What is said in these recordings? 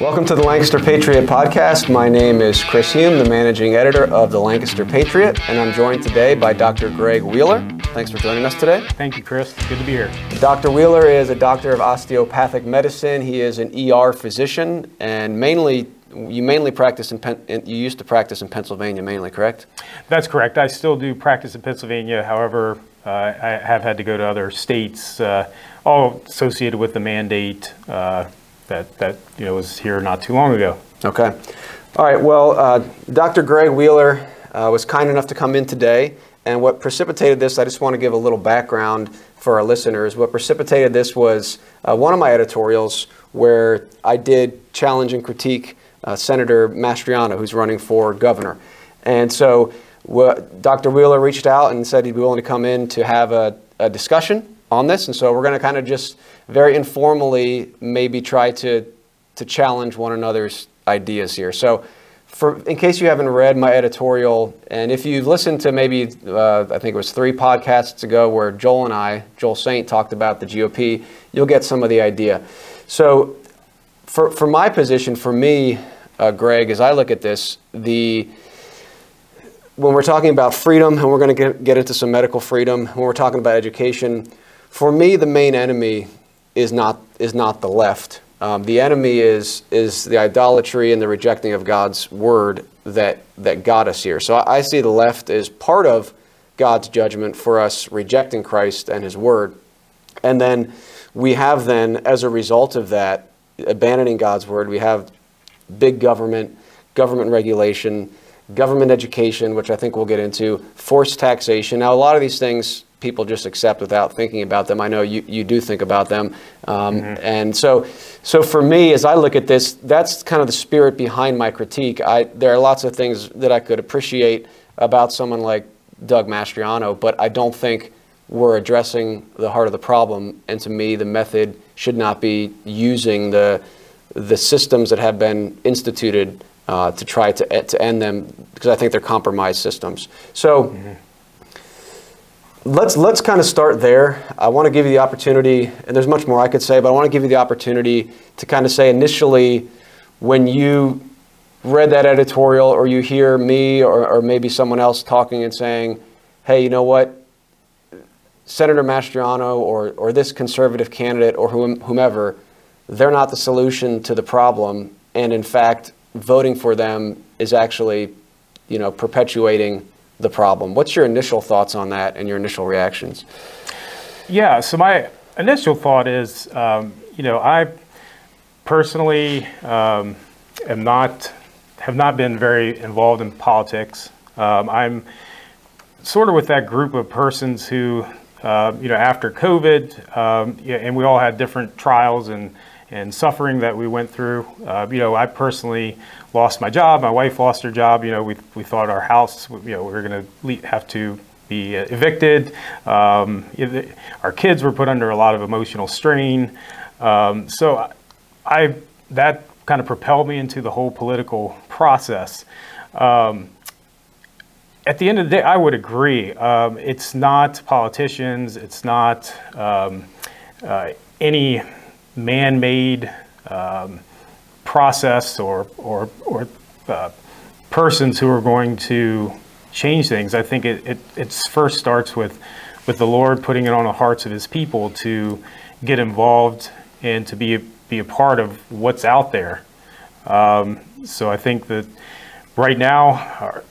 Welcome to the Lancaster Patriot podcast. My name is Chris Hume, the managing editor of the Lancaster Patriot, and I'm joined today by Dr. Greg Wheeler. Thanks for joining us today. Thank you, Chris. Good to be here. Dr. Wheeler is a doctor of osteopathic medicine. He is an ER physician, and mainly you mainly practice in, Pen- you used to practice in Pennsylvania mainly, correct? That's correct. I still do practice in Pennsylvania. However, uh, I have had to go to other states, uh, all associated with the mandate. Uh, that, that you know, was here not too long ago. Okay. All right. Well, uh, Dr. Greg Wheeler uh, was kind enough to come in today. And what precipitated this, I just want to give a little background for our listeners. What precipitated this was uh, one of my editorials where I did challenge and critique uh, Senator Mastriano, who's running for governor. And so Dr. Wheeler reached out and said he'd be willing to come in to have a, a discussion on this. And so we're going to kind of just very informally maybe try to, to challenge one another's ideas here. So, for, in case you haven't read my editorial, and if you've listened to maybe, uh, I think it was three podcasts ago where Joel and I, Joel Saint, talked about the GOP, you'll get some of the idea. So, for, for my position, for me, uh, Greg, as I look at this, the when we're talking about freedom, and we're going to get, get into some medical freedom, when we're talking about education, for me, the main enemy is not, is not the left. Um, the enemy is, is the idolatry and the rejecting of God's word that, that got us here. So I, I see the left as part of God's judgment for us rejecting Christ and his word. And then we have then, as a result of that, abandoning God's word, we have big government, government regulation, government education, which I think we'll get into, forced taxation. Now, a lot of these things people just accept without thinking about them. I know you, you do think about them. Um, mm-hmm. And so, so for me, as I look at this, that's kind of the spirit behind my critique. I, there are lots of things that I could appreciate about someone like Doug Mastriano, but I don't think we're addressing the heart of the problem. And to me, the method should not be using the, the systems that have been instituted uh, to try to, to end them, because I think they're compromised systems. So, mm-hmm let's let's kind of start there. I want to give you the opportunity, and there's much more I could say, but I want to give you the opportunity to kind of say initially when you read that editorial or you hear me or, or maybe someone else talking and saying, hey, you know what? Senator Mastriano or, or this conservative candidate or whomever, they're not the solution to the problem. And in fact, voting for them is actually, you know, perpetuating the problem. What's your initial thoughts on that and your initial reactions? Yeah, so my initial thought is, um, you know, I personally um, am not have not been very involved in politics. Um, I'm sort of with that group of persons who, uh, you know, after COVID, um, yeah, and we all had different trials and and suffering that we went through. Uh, you know, I personally lost my job. My wife lost her job. You know, we, we thought our house, you know, we were going to have to be evicted. Um, our kids were put under a lot of emotional strain. Um, so I that kind of propelled me into the whole political process. Um, at the end of the day, I would agree. Um, it's not politicians. It's not um, uh, any man-made um, process or or, or uh, persons who are going to change things. I think it, it it first starts with with the Lord putting it on the hearts of His people to get involved and to be a, be a part of what's out there. Um, so I think that right now our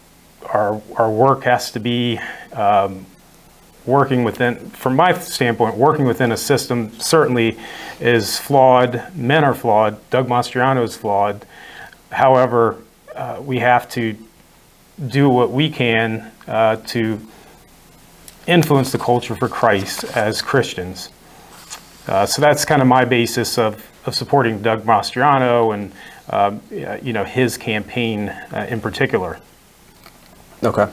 our, our work has to be um, working within, from my standpoint, working within a system certainly is flawed. Men are flawed. Doug Mastriano is flawed. However, uh, we have to do what we can uh, to influence the culture for Christ as Christians. Uh, so that's kind of my basis of, of supporting Doug Mastriano and um, you know his campaign uh, in particular. Okay.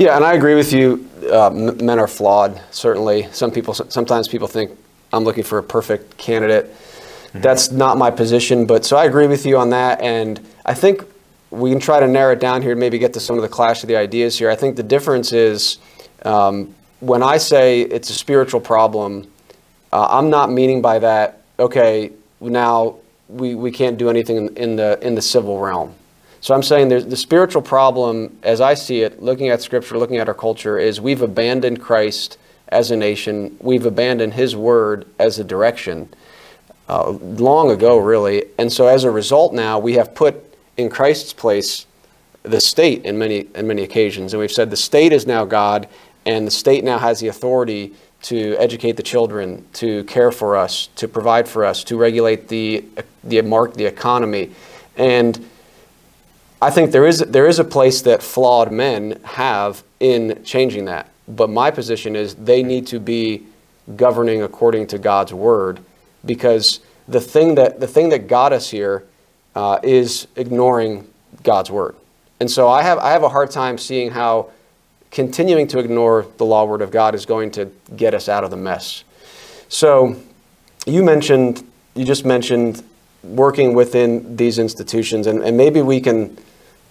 Yeah, and I agree with you. Uh, men are flawed. Certainly, some people. Sometimes people think I'm looking for a perfect candidate. Mm-hmm. That's not my position. But so I agree with you on that, and I think we can try to narrow it down here and maybe get to some of the clash of the ideas here. I think the difference is um, when I say it's a spiritual problem, uh, I'm not meaning by that. Okay, now we, we can't do anything in, in the in the civil realm. So I'm saying the spiritual problem, as I see it, looking at Scripture, looking at our culture, is we've abandoned Christ as a nation. We've abandoned His Word as a direction uh, long ago, really. And so as a result, now we have put in Christ's place the state in many in many occasions, and we've said the state is now God, and the state now has the authority to educate the children, to care for us, to provide for us, to regulate the the mark the economy, and I think there is there is a place that flawed men have in changing that. But my position is they need to be governing according to God's word, because the thing that the thing that got us here uh, is ignoring God's word. And so I have, I have a hard time seeing how continuing to ignore the law word of God is going to get us out of the mess. So you mentioned, you just mentioned working within these institutions, and, and maybe we can,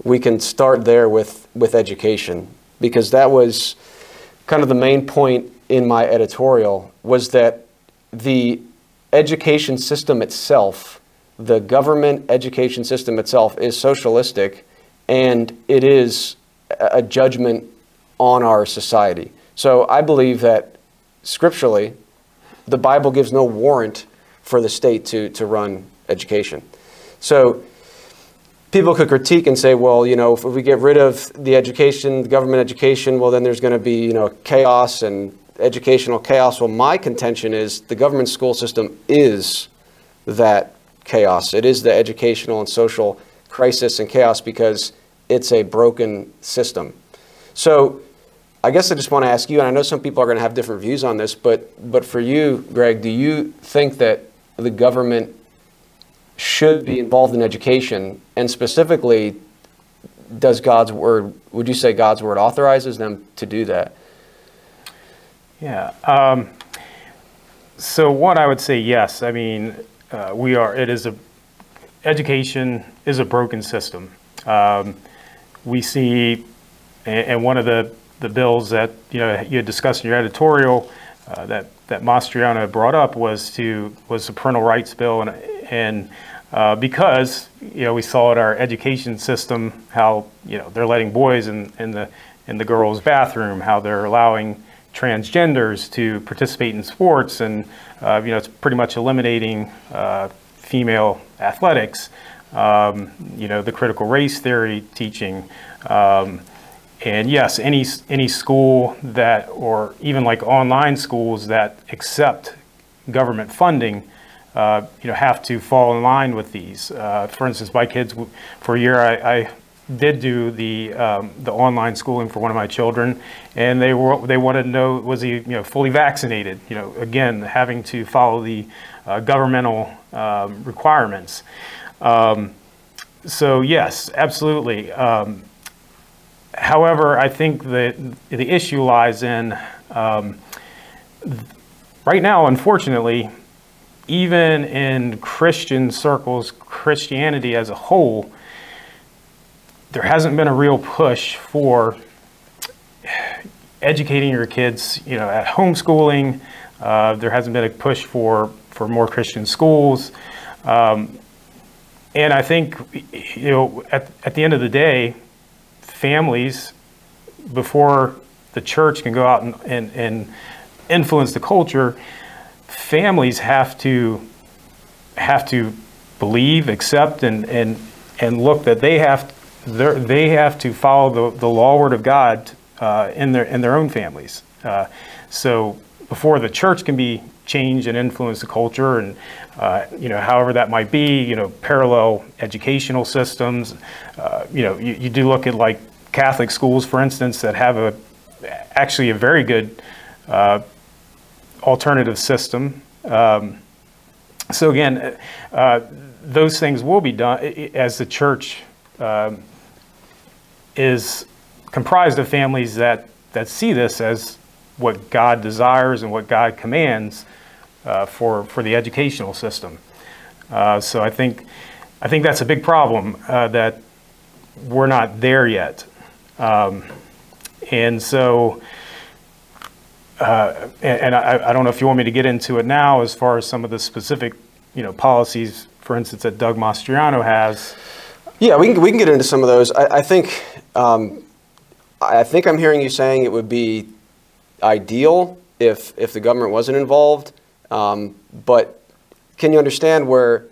we can start there with, with education, because that was kind of the main point in my editorial was that the education system itself, the government education system itself, is socialistic and it is a judgment on our society. So I believe that scripturally, the Bible gives no warrant for the state to, to run education. So people could critique and say, well, you know, if we get rid of the education, the government education, well, then there's going to be, you know, chaos and educational chaos. Well, my contention is the government school system is that chaos. It is the educational and social crisis and chaos because it's a broken system. So I guess I just want to ask you, and I know some people are going to have different views on this, but, but for you, Greg, do you think that the government should be involved in education? And specifically, does God's word, would you say God's word authorizes them to do that? Yeah. Um, so one, I would say yes. I mean, uh, we are, it is a, education is a broken system. Um, we see, and one of the, the bills that you know you had discussed in your editorial uh, that that Mastriano brought up was to was the parental rights bill, and and uh, because you know we saw at our education system how you know they're letting boys in, in the in the girls' bathroom, how they're allowing transgenders to participate in sports, and uh, you know it's pretty much eliminating uh, female athletics um, you know, the critical race theory teaching. Um, and yes, any, any school that, or even like online schools that accept government funding, uh, you know, have to fall in line with these. Uh, for instance, my kids, for a year, I, I did do the um, the online schooling for one of my children, and they were they wanted to know was he you know fully vaccinated? You know, again having to follow the uh, governmental um, requirements. Um, so yes, absolutely. Um, however, I think that the issue lies in um, right now, unfortunately, even in Christian circles, Christianity as a whole, there hasn't been a real push for educating your kids, you know, at homeschooling. Uh, there hasn't been a push for, for more Christian schools. Um, and I think, you know, at, at the end of the day, families, before the church can go out and, and, and influence the culture, families have to have to believe, accept, and and and look that they have they have to follow the, the law word of God uh, in their in their own families. Uh, so before the church can be changed and influence the culture, and uh, you know, however that might be, you know, parallel educational systems. Uh, you know, you, you, do look at like Catholic schools, for instance, that have a actually a very good uh, alternative system. Um, so again, uh, those things will be done as the church um, is comprised of families that that see this as what God desires and what God commands uh, for, for the educational system. Uh, so I think, I think that's a big problem uh, that we're not there yet. Um, and so, uh, and, I, I, don't know if you want me to get into it now as far as some of the specific, you know, policies for instance, that Doug Mastriano has. Yeah, we can, we can get into some of those. I, I think um, I think I'm hearing you saying it would be ideal if if the government wasn't involved. Um, but can you understand where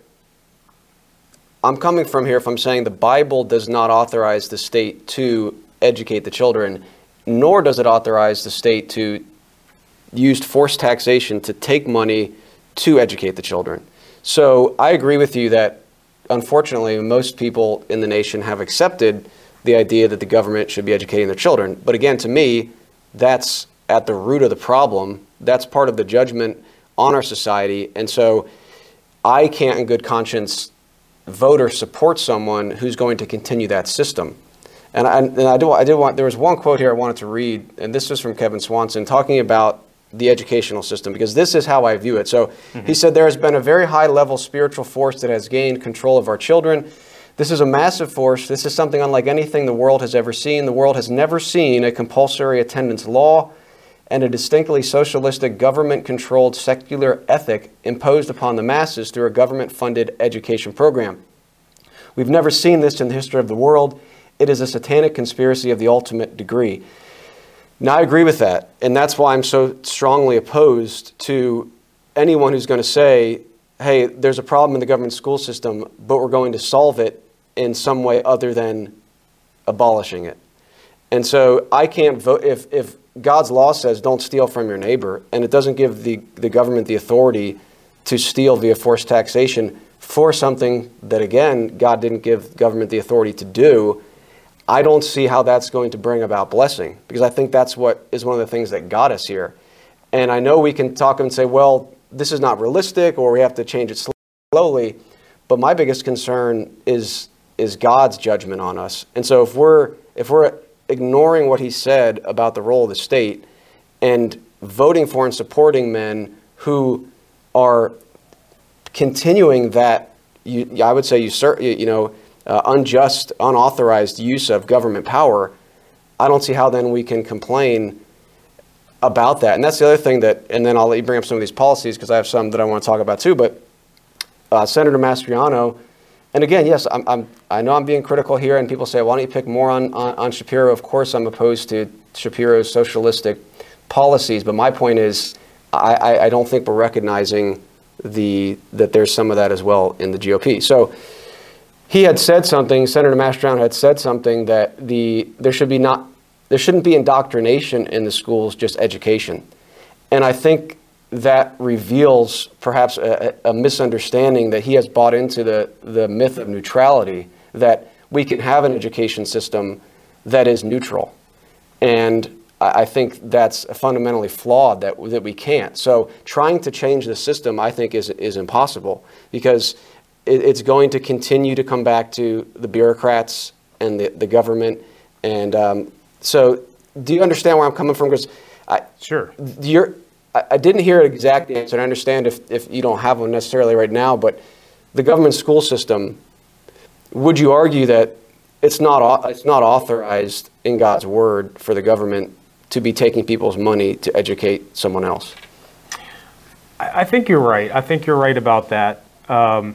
I'm coming from here? If I'm saying the Bible does not authorize the state to educate the children, nor does it authorize the state to use forced taxation to take money to educate the children. So I agree with you that unfortunately most people in the nation have accepted the idea that the government should be educating their children. But again, to me, that's at the root of the problem. That's part of the judgment on our society. And so I can't, in good conscience, vote or support someone who's going to continue that system. And I, and I, do, I did want, there was one quote here I wanted to read, and this is from Kevin Swanson, talking about the educational system, because this is how I view it. So mm-hmm. he said, There has been a very high level spiritual force that has gained control of our children. This is a massive force. This is something unlike anything the world has ever seen. The world has never seen a compulsory attendance law and a distinctly socialistic government controlled secular ethic imposed upon the masses through a government funded education program. We've never seen this in the history of the world. It is a satanic conspiracy of the ultimate degree. Now, I agree with that, and that's why I'm so strongly opposed to anyone who's going to say, hey, there's a problem in the government school system, but we're going to solve it in some way other than abolishing it. And so I can't vote if, if God's law says don't steal from your neighbor, and it doesn't give the, the government the authority to steal via forced taxation for something that, again, God didn't give government the authority to do, I don't see how that's going to bring about blessing because I think that's what is one of the things that got us here. And I know we can talk and say, well, this is not realistic or we have to change it slowly, but my biggest concern is is God's judgment on us. And so if we're if we're ignoring what he said about the role of the state and voting for and supporting men who are continuing that, you, I would say, usurp, you know, uh, unjust, unauthorized use of government power, I don't see how then we can complain about that. And that's the other thing that, and then I'll bring up some of these policies because I have some that I want to talk about too. But uh, Senator Mastriano and again, yes, I'm, I'm, i know I'm being critical here, and people say, why don't you pick more on, on, on Shapiro? Of course, I'm opposed to Shapiro's socialistic policies, but my point is, I, I, I, don't think we're recognizing the, that there's some of that as well in the GOP. So he had said something, Senator Mastriano had said something that the, there, should be not, there shouldn't be indoctrination in the schools, just education. And I think that reveals perhaps a, a, misunderstanding that he has bought into the, the myth of neutrality, that we can have an education system that is neutral. And I, think that's fundamentally flawed that, that we can't. So trying to change the system, I think, is, is impossible because it, it's going to continue to come back to the bureaucrats and the, the government. And um, so do you understand where I'm coming from? Because I, sure. You're, I, didn't hear an exact answer. I understand if, if you don't have one necessarily right now, but the government school system, would you argue that it's not, it's not authorized in God's word for the government to be taking people's money to educate someone else? I think you're right. I think you're right about that. Um,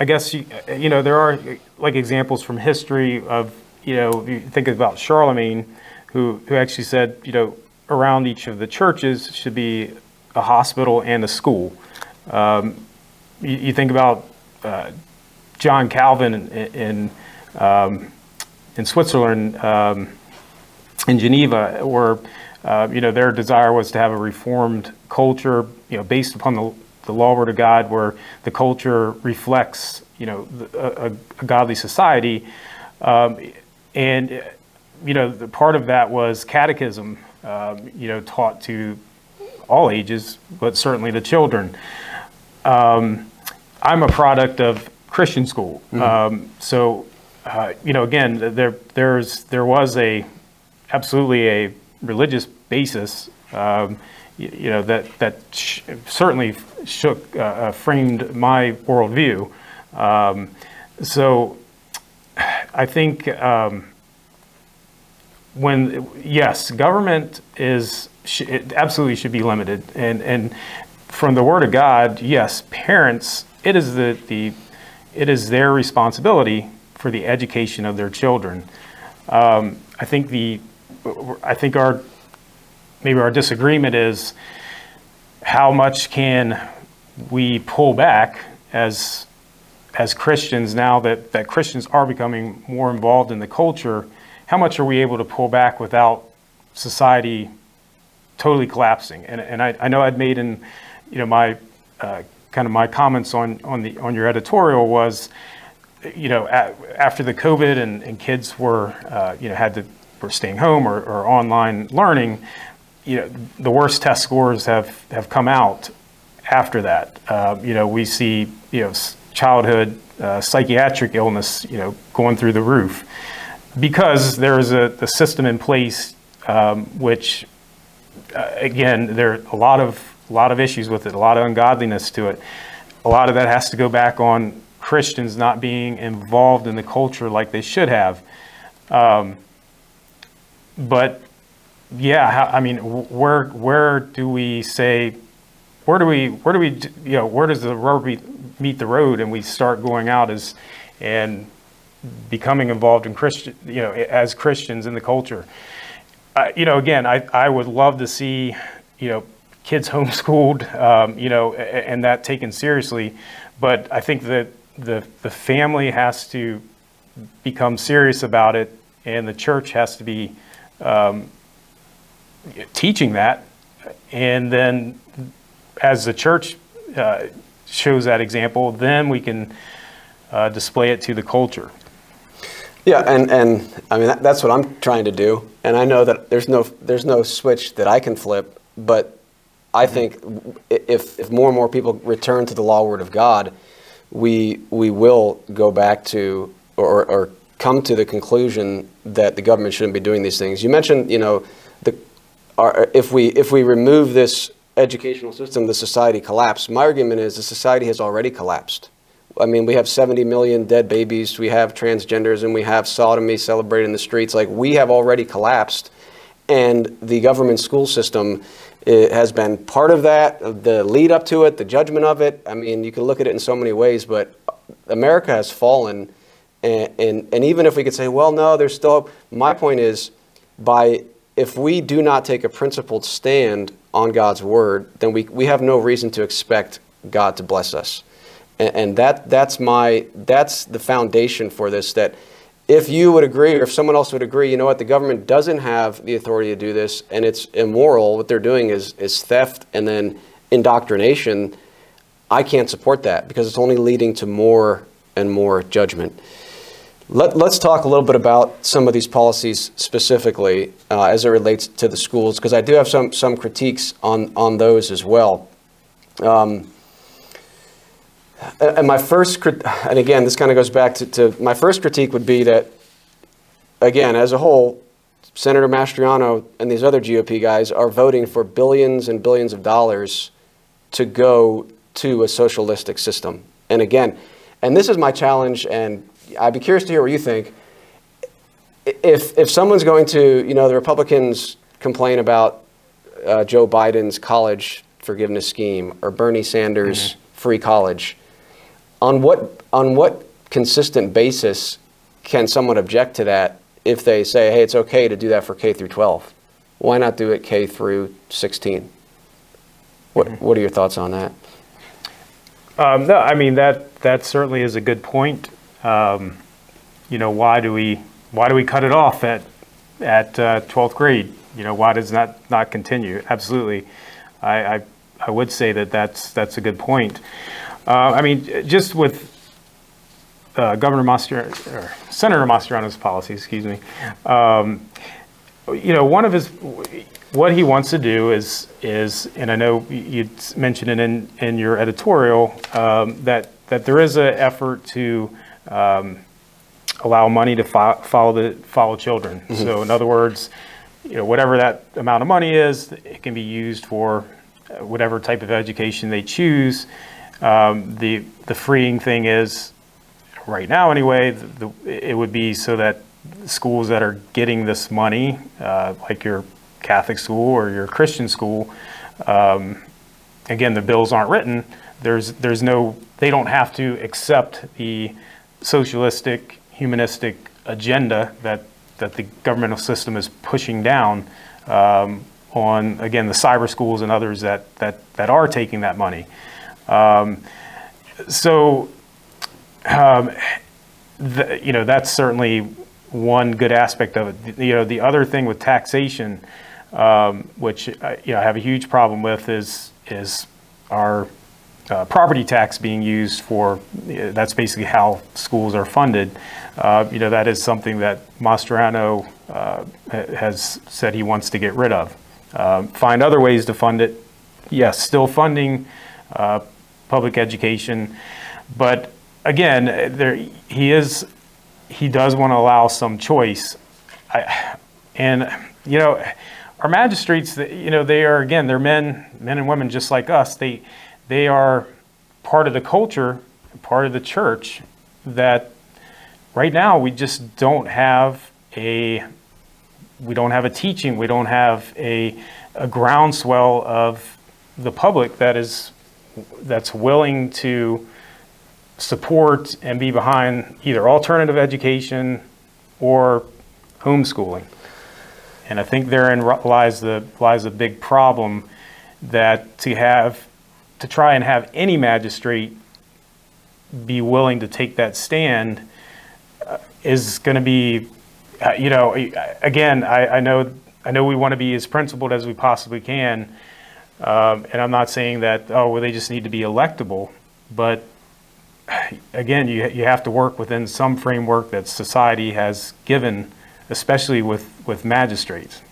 I guess you, you, know there are like examples from history of you know you think about Charlemagne, who who actually said you know around each of the churches should be a hospital and a school. Um, you, you, think about uh, John Calvin in in, um, in Switzerland, um, in Geneva, where uh, you know their desire was to have a reformed culture, you know, based upon the, the law word of God, where the culture reflects you know a, a godly society, um, and you know the part of that was catechism um, you know, taught to all ages, but certainly the children. Um, I'm a product of Christian school, mm-hmm. um, so uh, you know, again, there there's there was a absolutely a religious basis, um, you, know, that that sh- certainly shook uh, uh, framed my worldview. Um, so I think um, when yes, government is it absolutely should be limited, and and from the Word of God, yes, parents. It is the the it is their responsibility for the education of their children. Um, I think the, I think our, maybe our disagreement is how much can we pull back as as Christians now that, that Christians are becoming more involved in the culture, how much are we able to pull back without society totally collapsing? And, and I, I know I'd made in, you know, my uh, kind of my comments on, on the on your editorial was, you know, a, after the COVID and, and kids were, uh, you know, had to were staying home or, or online learning, you know, the worst test scores have have come out after that. Uh, you know, we see, you know, childhood uh, psychiatric illness, you know, going through the roof, because there is a, a system in place um, which, uh, again, there are a lot of a lot of issues with it, a lot of ungodliness to it. A lot of that has to go back on Christians not being involved in the culture like they should have. Um, but yeah, I mean, where where do we say, where do we where do we you know where does the rubber meet, meet the road and we start going out as and becoming involved in Christian you know as Christians in the culture. Uh, you know, again, I I would love to see you know kids homeschooled, um, you know, and that taken seriously. But I think that the the family has to become serious about it, and the church has to be um, teaching that, and then as the church uh, shows that example, then we can uh, display it to the culture. Yeah, and, and I mean that, that's what I'm trying to do, and I know that there's no there's no switch that I can flip, but I think if, if more and more people return to the law word of God, we, we will go back to or, or come to the conclusion that the government shouldn't be doing these things. You mentioned, you know, if, we, if we remove this educational system, the society collapse. My argument is the society has already collapsed. I mean, we have 70 million dead babies, we have transgenders, and we have sodomy celebrated in the streets. Like, we have already collapsed. And the government school system it has been part of that, the lead up to it, the judgment of it. I mean, you can look at it in so many ways, but America has fallen. And, and, and even if we could say, well, no, there's still, my point is, by if we do not take a principled stand on God's word, then we, we have no reason to expect God to bless us. And, and that, that's my, that's the foundation for this, that if you would agree, or if someone else would agree, you know what, the government doesn't have the authority to do this, and it's immoral, what they're doing is, is theft and then indoctrination, I can't support that because it's only leading to more and more judgment. Let, us talk a little bit about some of these policies specifically uh, as it relates to the schools, because I do have some, some critiques on, on those as well. Um, and my first, and again, this kind of goes back to, to, my first critique would be that, again, as a whole, Senator Mastriano and these other GOP guys are voting for billions and billions of dollars to go to a socialistic system. And again, and this is my challenge, and I'd be curious to hear what you think. If, if someone's going to, you know, the Republicans complain about uh, Joe Biden's college forgiveness scheme or Bernie Sanders' mm-hmm. free college, on what on what consistent basis can someone object to that if they say, hey, it's okay to do that for K through 12? Why not do it K through 16? What mm-hmm. What are your thoughts on that? Um, no, I mean that that certainly is a good point. Um, you know, why do we why do we cut it off at at uh, 12th grade? You know, why does that not continue? Absolutely, I, I I would say that that's that's a good point. Uh, I mean, just with uh, Governor Mastriano, or Senator Mastriano's policy, excuse me, um, you know, one of his, what he wants to do is, is, and I know you mentioned it in, in your editorial, um, that, that there is an effort to um, allow money to fo- follow the follow children. Mm-hmm. So, in other words, you know, whatever that amount of money is, it can be used for whatever type of education they choose. Um, the the freeing thing is, right now anyway, the, the, it would be so that schools that are getting this money, uh, like your Catholic school or your Christian school, um, again the bills aren't written, there's there's no they don't have to accept the socialistic humanistic agenda that that the governmental system is pushing down um, on again the cyber schools and others that that that are taking that money. Um, so um, the, you know that's certainly one good aspect of it. You know the other thing with taxation, um, which I, you know I have a huge problem with, is is our uh, property tax being used for. Uh, that's basically how schools are funded. Uh, you know that is something that Mastriano uh, has said he wants to get rid of. Um, find other ways to fund it. Yes, still funding uh, public education, but again, there he is. He does want to allow some choice, I, and you know, our magistrates. You know, they are again, they're men, men and women just like us. They they are part of the culture, part of the church that right now we just don't have a we don't have a teaching, we don't have a, a groundswell of the public that is that's willing to support and be behind either alternative education or homeschooling. And I think therein lies the lies a big problem that to have to try and have any magistrate be willing to take that stand uh, is going to be, uh, you know, again, I, I, know I know we want to be as principled as we possibly can, um, and I'm not saying that oh well they just need to be electable, but again, you, you have to work within some framework that society has given, especially with, with magistrates.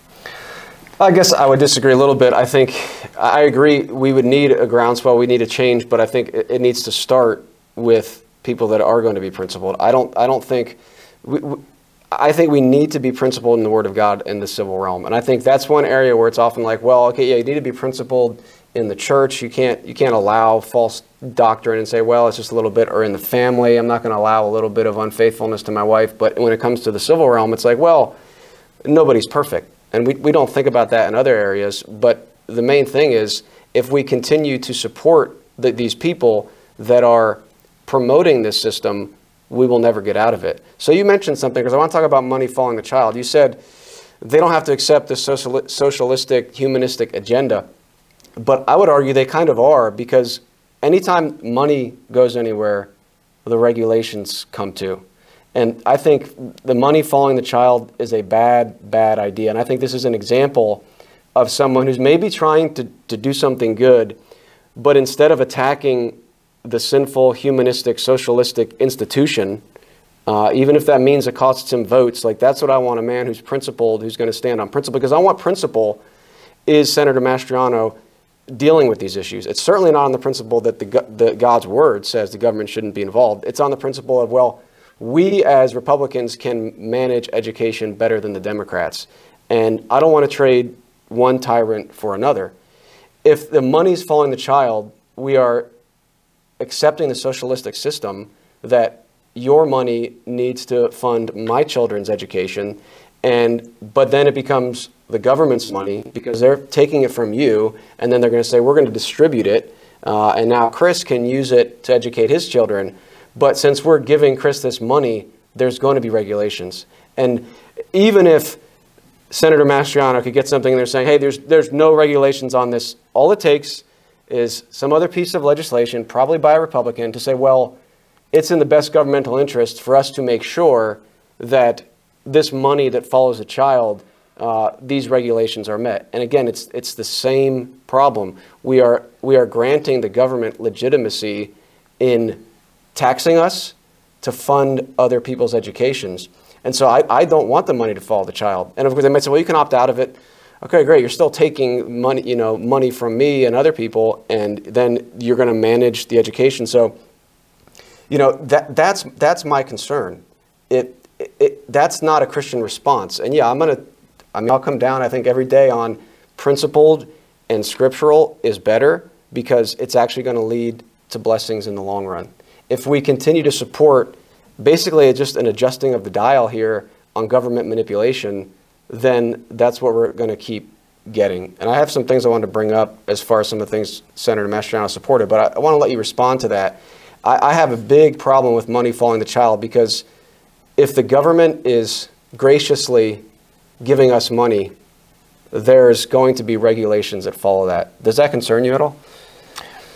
I guess I would disagree a little bit. I think I agree we would need a groundswell, we need a change, but I think it, it needs to start with people that are going to be principled. I don't I don't think we, we, I think we need to be principled in the Word of God in the civil realm, and I think that's one area where it's often like, well, okay, yeah, you need to be principled in the church. You can't you can't allow false doctrine and say, well, it's just a little bit, or in the family, I'm not going to allow a little bit of unfaithfulness to my wife. But when it comes to the civil realm, it's like, well, nobody's perfect, and we we don't think about that in other areas. But the main thing is if we continue to support the, these people that are promoting this system, we will never get out of it. So you mentioned something because I want to talk about money following the child. You said they don't have to accept this socialistic, humanistic agenda. But I would argue they kind of are because anytime money goes anywhere, the regulations come to. And I think the money following the child is a bad, bad idea. And I think this is an example of someone who's maybe trying to, to do something good, but instead of attacking the sinful, humanistic, socialistic institution, uh, even if that means it costs him votes, like that's what I want a man who's principled, who's going to stand on principle. Because I want principle is Senator Mastriano dealing with these issues. It's certainly not on the principle that the, the God's word says the government shouldn't be involved. It's on the principle of, well, we as Republicans can manage education better than the Democrats. And I don't want to trade one tyrant for another. If the money's following the child, we are accepting the socialistic system that your money needs to fund my children's education and but then it becomes the government's money because they're taking it from you, and then they're going to say, we're going to distribute it, uh, and now Chris can use it to educate his children. But since we're giving Chris this money, there's going to be regulations. And even if Senator Mastriano could get something and they're saying, hey, there's, there's no regulations on this, all it takes is some other piece of legislation, probably by a Republican, to say, well, it's in the best governmental interest for us to make sure that this money that follows a child uh, these regulations are met. And again, it's, it's the same problem. We are, we are granting the government legitimacy in taxing us to fund other people's educations. And so I, I don't want the money to follow the child. And of course, they might say, well, you can opt out of it. Okay, great. You're still taking money, you know, money from me and other people, and then you're going to manage the education. So, you know, that, that's, that's my concern. It, it, that's not a Christian response. And yeah, I'm going to I mean, I'll come down, I think, every day on principled and scriptural is better because it's actually going to lead to blessings in the long run. If we continue to support basically just an adjusting of the dial here on government manipulation, then that's what we're going to keep getting. And I have some things I wanted to bring up as far as some of the things Senator Mastriano supported, but I, I want to let you respond to that. I, I have a big problem with money following the child because if the government is graciously giving us money, there's going to be regulations that follow that. Does that concern you at all?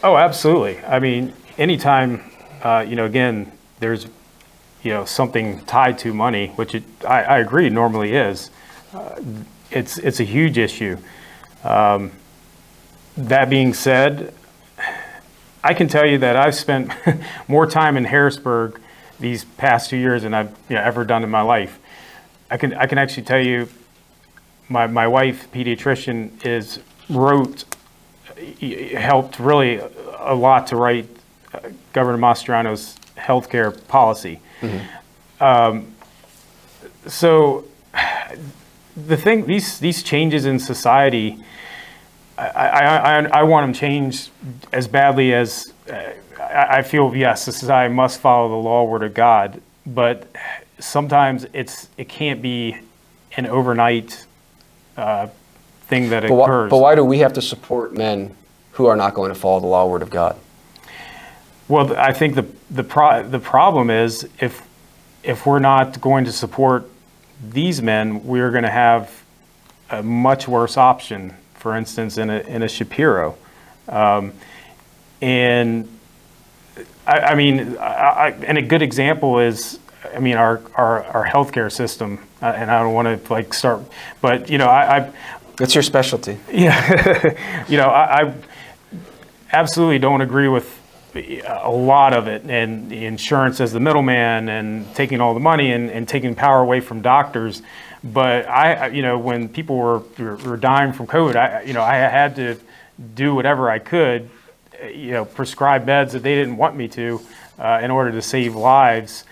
Oh, absolutely. I mean, anytime, uh, you know, again, there's, you know, something tied to money, which it, I, I agree normally is, uh, it's, it's a huge issue. Um, that being said, I can tell you that I've spent more time in Harrisburg these past two years than I've you know, ever done in my life. I can, I can actually tell you, my, my wife, pediatrician, is wrote, helped really a lot to write Governor Mastriano's healthcare policy. Um, so the thing, these these changes in society, I, I, I, I want them changed as badly as uh, I, I feel. Yes, the society must follow the law, word of God, but sometimes it's it can't be an overnight uh, thing that But why, occurs. but why do we have to support men who are not going to follow the law, word of God? Well, I think the the pro- the problem is if if we're not going to support these men, we're going to have a much worse option. For instance, in a in a Shapiro, um, and I, I mean, I, I, and a good example is, I mean, our our our healthcare system. Uh, and I don't want to like start, but you know, I, I That's your specialty. yeah, you know, I, I absolutely don't agree with a lot of it, and insurance as the middleman, and taking all the money and, and taking power away from doctors. But I, you know, when people were, were dying from COVID, I, you know, I had to do whatever I could, you know, prescribe meds that they didn't want me to, uh, in order to save lives.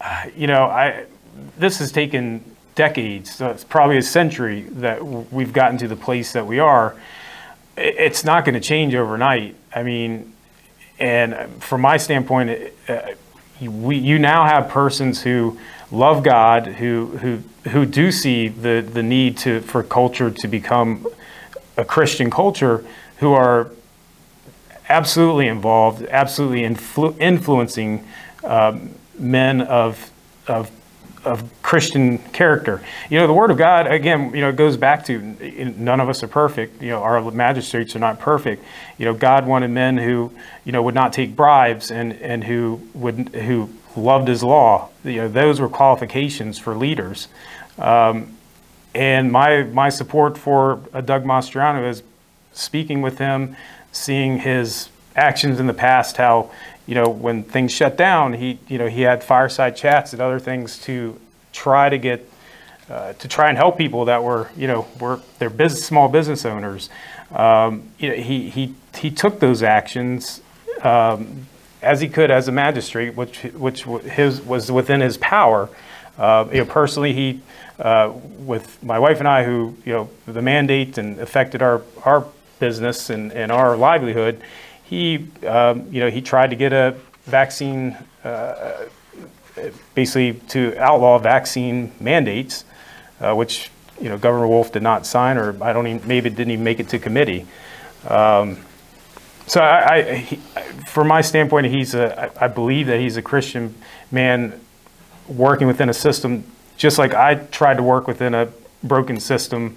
Uh, you know, I this has taken decades, so it's probably a century that we've gotten to the place that we are. It's not going to change overnight. I mean, and from my standpoint, uh, we, you now have persons who love God, who who who do see the the need to for culture to become a Christian culture, who are absolutely involved, absolutely influ- influencing um, men of of of Christian character. You know, the Word of God again. You know, goes back to none of us are perfect. You know, our magistrates are not perfect. You know, God wanted men who you know would not take bribes and and who would who loved His law. You know, those were qualifications for leaders. Um, and my my support for uh, Doug Mastriano is speaking with him, seeing his actions in the past, how you know when things shut down, he you know he had fireside chats and other things to try to get uh, to try and help people that were you know were they're business small business owners. Um, you know, he he he took those actions. Um, as he could as a magistrate, which which his was within his power. Uh, you know, personally, he uh, with my wife and I, who you know the mandate and affected our our business and, and our livelihood. He um, you know he tried to get a vaccine, uh, basically to outlaw vaccine mandates, uh, which you know Governor Wolf did not sign, or I don't even maybe didn't even make it to committee. Um, so I, I he, from my standpoint, he's a, I believe that he's a Christian man working within a system, just like I tried to work within a broken system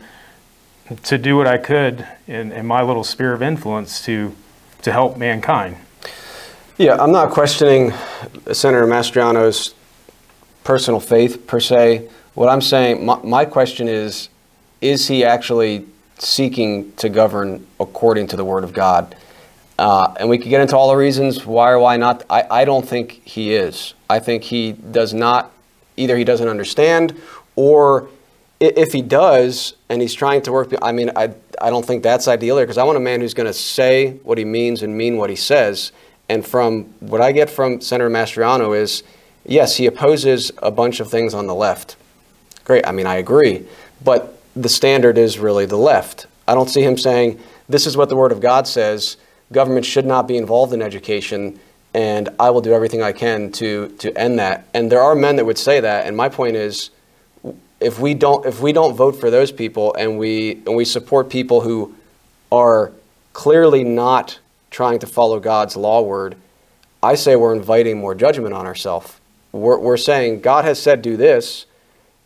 to do what I could in, in my little sphere of influence to, to help mankind. Yeah, I'm not questioning Senator Mastriano's personal faith per se. What I'm saying, my, my question is, is he actually seeking to govern according to the Word of God? Uh, and we could get into all the reasons why or why not. I, I don't think he is. I think he does not, either he doesn't understand, or if he does and he's trying to work, I mean, I, I don't think that's ideal because I want a man who's going to say what he means and mean what he says. And from what I get from Senator Mastriano is, yes, he opposes a bunch of things on the left. Great, I mean, I agree. But the standard is really the left. I don't see him saying, this is what the Word of God says. Government should not be involved in education, and I will do everything I can to, to end that. And there are men that would say that. And my point is, if we don't if we don't vote for those people and we and we support people who are clearly not trying to follow God's law word, I say we're inviting more judgment on ourselves. We're, we're saying God has said do this,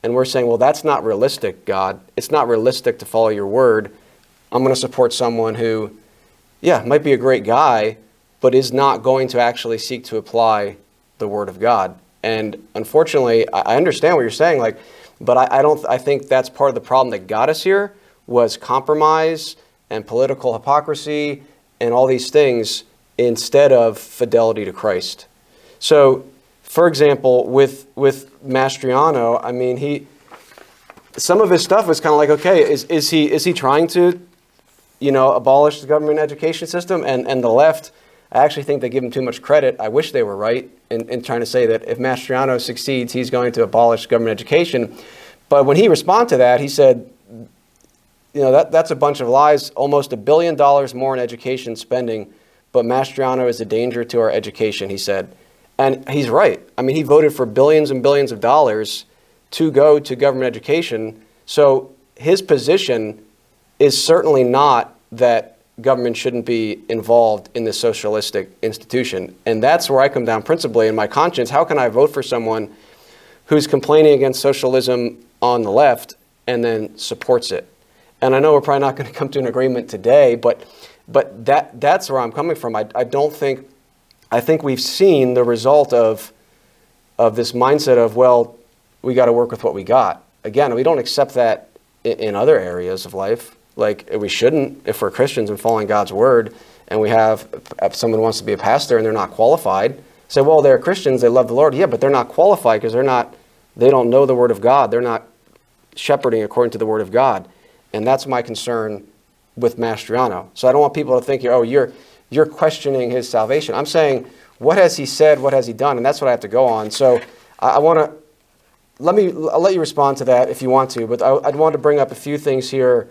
and we're saying, well, that's not realistic, God. It's not realistic to follow your word. I'm going to support someone who, yeah, might be a great guy, but is not going to actually seek to apply the word of God. And unfortunately, I understand what you're saying, like, but I, I don't. I think that's part of the problem that got us here was compromise and political hypocrisy and all these things instead of fidelity to Christ. So, for example, with with Mastriano, I mean, he some of his stuff was kind of like, okay, is, is he is he trying to, you know, abolish the government education system? And and the left, I actually think they give him too much credit. I wish they were right in, in trying to say that if Mastriano succeeds, he's going to abolish government education. But when he responded to that, he said, you know, that, that's a bunch of lies. Almost a billion dollars more in education spending, but Mastriano is a danger to our education, he said. And he's right. I mean, he voted for billions and billions of dollars to go to government education. So his position is certainly not that government shouldn't be involved in this socialistic institution. And that's where I come down principally in my conscience. How can I vote for someone who's complaining against socialism on the left and then supports it? And I know we're probably not going to come to an agreement today, but but that that's where I'm coming from. I, I don't think I think we've seen the result of of this mindset of well, we got to work with what we got. Again, we don't accept that in, in other areas of life. Like we shouldn't if we're Christians and following God's word, and we have if someone wants to be a pastor and they're not qualified. Say, well, they're Christians, they love the Lord. Yeah, but they're not qualified because they're not. They don't know the word of God. They're not shepherding according to the word of God. And that's my concern with Mastriano. So I don't want people to think, oh, you're, you're questioning his salvation. I'm saying, what has he said? What has he done? And that's what I have to go on. So I, I want to, let me, I'll let you respond to that if you want to, but I, I'd want to bring up a few things here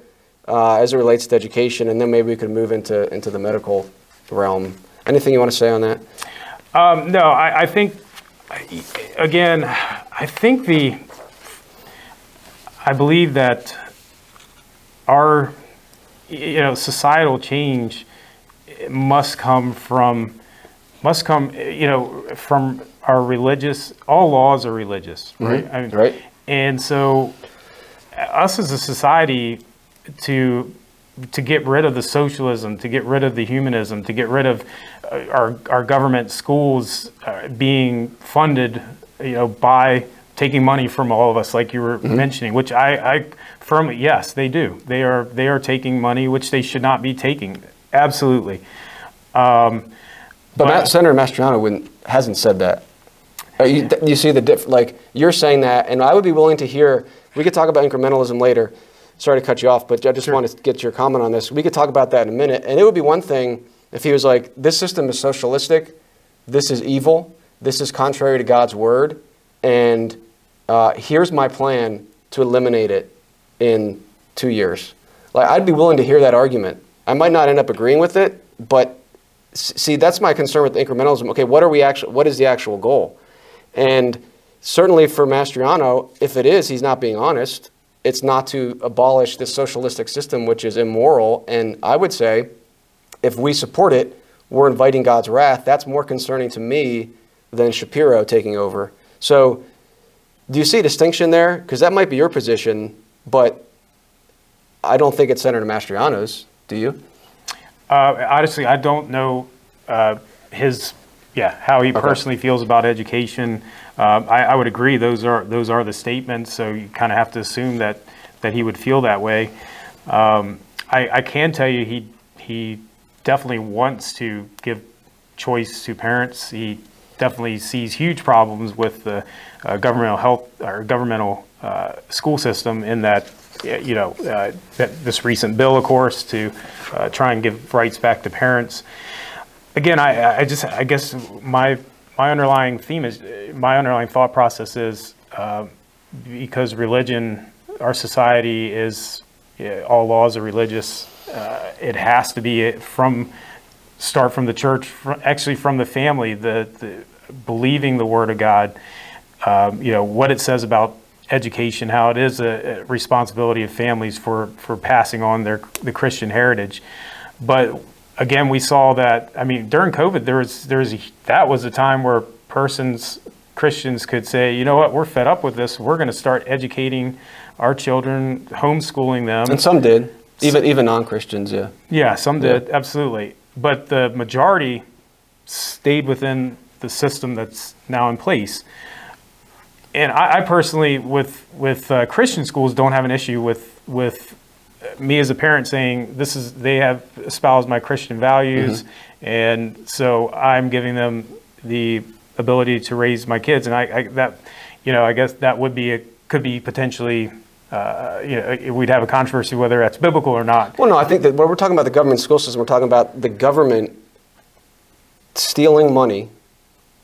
uh, as it relates to education, and then maybe we could move into, into the medical realm. Anything you want to say on that? Um, no, I, I think, again, I think the, I believe that our you know societal change must come from must come you know from our religious all laws are religious right? I mean, right. and so us as a society to to get rid of the socialism to get rid of the humanism to get rid of uh, our our government schools uh, being funded you know by taking money from all of us, like you were mm-hmm. mentioning, which I, I firmly yes, they do. They are they are taking money which they should not be taking. Absolutely. Um, but, but Senator Mastriano hasn't said that. Uh, you, you, see the diff, like you're saying that, and I would be willing to hear. We could talk about incrementalism later. Sorry to cut you off, but I just sure. want to get your comment on this. We could talk about that in a minute, and it would be one thing if he was like, "This system is socialistic. This is evil. This is contrary to God's word." and uh, here's my plan to eliminate it in two years. Like, I'd be willing to hear that argument. I might not end up agreeing with it, but see, that's my concern with incrementalism. Okay, what are we actually? What is the actual goal? And certainly for Mastriano, if it is, he's not being honest. It's not to abolish this socialistic system, which is immoral. And I would say, if we support it, we're inviting God's wrath. That's more concerning to me than Shapiro taking over. So do you see a distinction there? Because that might be your position, but I don't think it's Senator Mastriano's. Do you? Uh, honestly, I don't know uh, his, yeah, how he okay. personally feels about education. Uh, I, I, would agree; those are those are the statements. So you kind of have to assume that that he would feel that way. Um, I, I can tell you, he he definitely wants to give choice to parents. He definitely sees huge problems with the uh, governmental health or governmental uh, school system in that you know uh, that this recent bill, of course, to uh, try and give rights back to parents. Again, I, I just I guess my my underlying theme is my underlying thought process is uh, because religion, our society is all laws are religious. Uh, it has to be from start from the church, actually from the family, the, the believing the Word of God, um, you know, what it says about education, how it is a, responsibility of families for, for passing on their the Christian heritage. But again, we saw that. I mean, during COVID, there was there was a, that was a time where persons Christians could say, you know what, we're fed up with this. We're going to start educating our children, homeschooling them. And some did, even even non-Christians, yeah. Yeah, some did, absolutely. But the majority stayed within the system that's now in place. And I, I personally, with with uh, Christian schools, don't have an issue with with me as a parent saying this is they have espoused my Christian values, and so I'm giving them the ability to raise my kids. And I, I that you know I guess that would be a, could be potentially. Uh, you know, we'd have a controversy whether that's biblical or not. Well, no, I think that when we're talking about the government school system, we're talking about the government stealing money.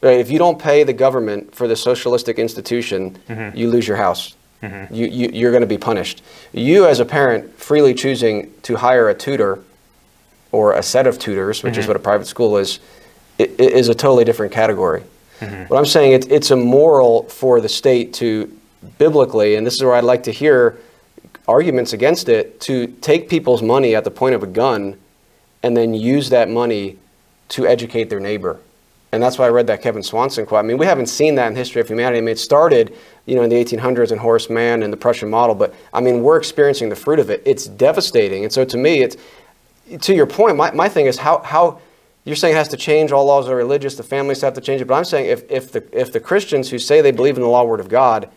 Right? If you don't pay the government for the socialistic institution, mm-hmm. you lose your house. Mm-hmm. You, you, you're going to be punished. You, as a parent, freely choosing to hire a tutor or a set of tutors, which is mm-hmm. what a private school is, i- i- is a totally different category. What I'm saying, it, it's immoral for the state to biblically, and this is where I'd like to hear arguments against it, to take people's money at the point of a gun and then use that money to educate their neighbor. And that's why I read that Kevin Swanson quote. I mean, we haven't seen that in history of humanity. I mean, it started, you know, in the 1800s in Horace Mann and the Prussian model, but I mean, we're experiencing the fruit of it. It's devastating. And so to me, it's, to your point, my, my thing is how, how you're saying it has to change, all laws are religious, the families have to change it, but I'm saying if, if, the, if the Christians who say they believe in the law word of God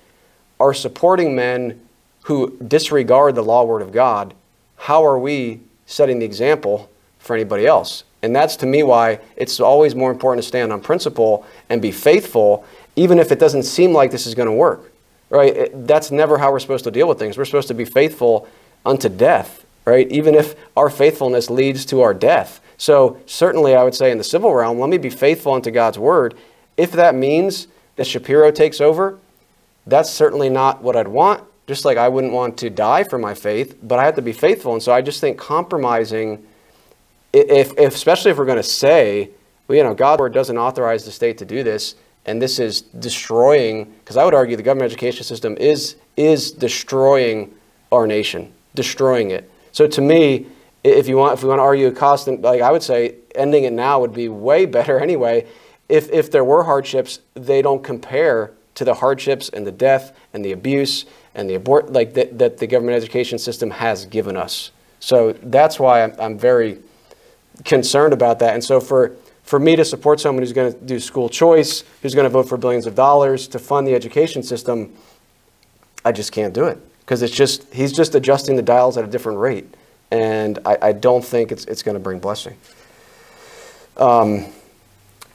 are supporting men who disregard the law word of God, how are we setting the example for anybody else? And that's to me why it's always more important to stand on principle and be faithful, even if it doesn't seem like this is going to work. Right? It- that's never how we're supposed to deal with things. We're supposed to be faithful unto death, right? Even if our faithfulness leads to our death. So, certainly, I would say in the civil realm, let me be faithful unto God's word. If that means that Shapiro takes over, that's certainly not what I'd want. Just like I wouldn't want to die for my faith, but I have to be faithful. And so I just think compromising, if, if especially if we're going to say, well, you know, God's word doesn't authorize the state to do this, and this is destroying. Because I would argue the government education system is is destroying our nation, destroying it. So to me, if you want, if we want to argue a constant, like I would say, ending it now would be way better anyway. If if there were hardships, they don't compare to the hardships and the death and the abuse and the abort like that, that the government education system has given us. So that's why I'm, I'm very concerned about that. And so for for me to support someone who's going to do school choice, who's going to vote for billions of dollars to fund the education system, I just can't do it because it's just he's just adjusting the dials at a different rate, and I, I don't think it's it's going to bring blessing. Um,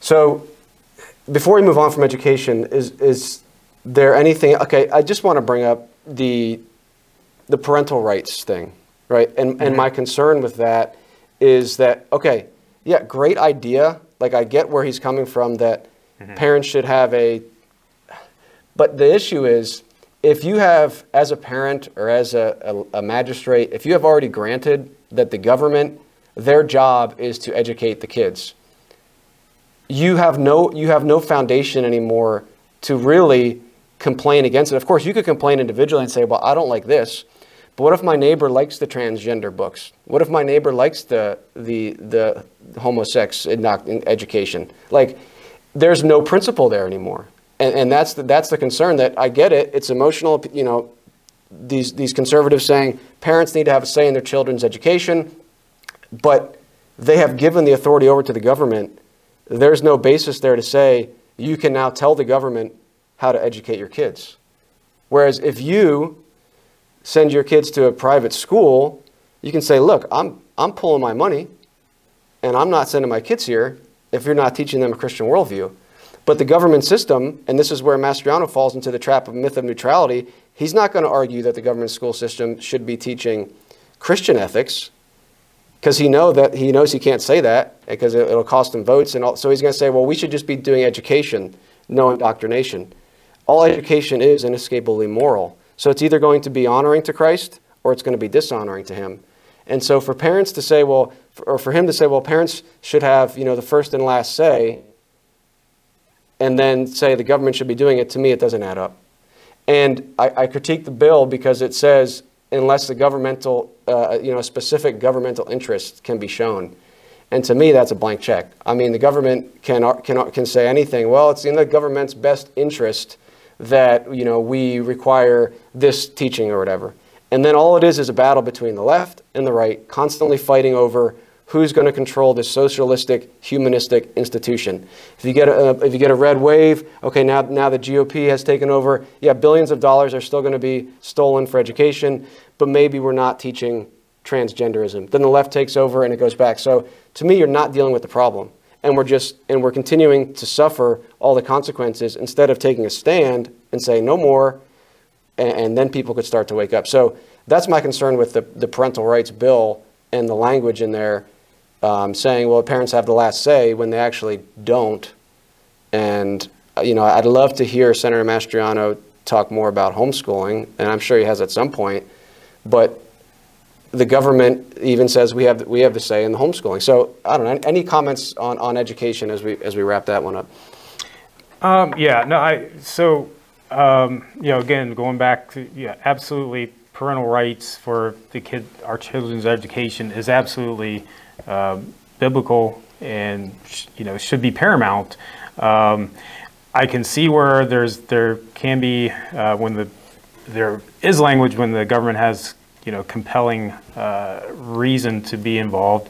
so before we move on from education, is is there anything? Okay, I just want to bring up the the parental rights thing, right? And and my concern with that is that okay, yeah, great idea. Like I get where he's coming from that mm-hmm. parents should have a but the issue is if you have, as a parent or as a, a, a magistrate, if you have already granted that the government, their job is to educate the kids, you have no, you have no foundation anymore to really complain against it. Of course, you could complain individually and say, well, I don't like this. But what if my neighbor likes the transgender books? What if my neighbor likes the, the, the homosex education? Like, there's no principle there anymore. And, and that's, the, that's the concern that I get it. It's emotional, you know, these, these conservatives saying parents need to have a say in their children's education, but they have given the authority over to the government. There's no basis there to say you can now tell the government how to educate your kids. Whereas if you send your kids to a private school, you can say, look, I'm, I'm pulling my money and I'm not sending my kids here if you're not teaching them a Christian worldview. But the government system, and this is where Mastriano falls into the trap of myth of neutrality, he's not going to argue that the government school system should be teaching Christian ethics because he know that he knows he can't say that because it, will cost him votes, and all, so he's going to say, well, we should just be doing education, no indoctrination. All education is inescapably moral, so it's either going to be honoring to Christ or it's going to be dishonoring to Him. And so for parents to say, well, or for him to say, well, parents should have, you know, the first and last say, and then say the government should be doing it, to me, it doesn't add up. And I, I critique the bill because it says unless the governmental, uh, you know, specific governmental interest can be shown. And to me, that's a blank check. I mean, the government can, can, can say anything. Well, it's in the government's best interest that, you know, we require this teaching or whatever. And then all it is is a battle between the left and the right, constantly fighting over who's going to control this socialistic, humanistic institution. If you get a, if you get a red wave, okay, now, now the GOP has taken over. Yeah, billions of dollars are still going to be stolen for education, but maybe we're not teaching transgenderism. Then the left takes over and it goes back. So to me, you're not dealing with the problem. And we're just and we're continuing to suffer all the consequences instead of taking a stand and saying no more, and, and then people could start to wake up. So that's my concern with the, the parental rights bill and the language in there um, saying, well, parents have the last say when they actually don't. And, uh, you know, I'd love to hear Senator Mastriano talk more about homeschooling, and I'm sure he has at some point. But the government even says we have we have the say in the homeschooling. So I don't know. Any comments on, on education as we as we wrap that one up? Um, yeah, no, I so um, you know again going back to yeah, absolutely parental rights for the kid our children's education is absolutely uh, biblical and you know should be paramount. Um, I can see where there's there can be uh, when the there is language when the government has you know compelling uh, reason to be involved,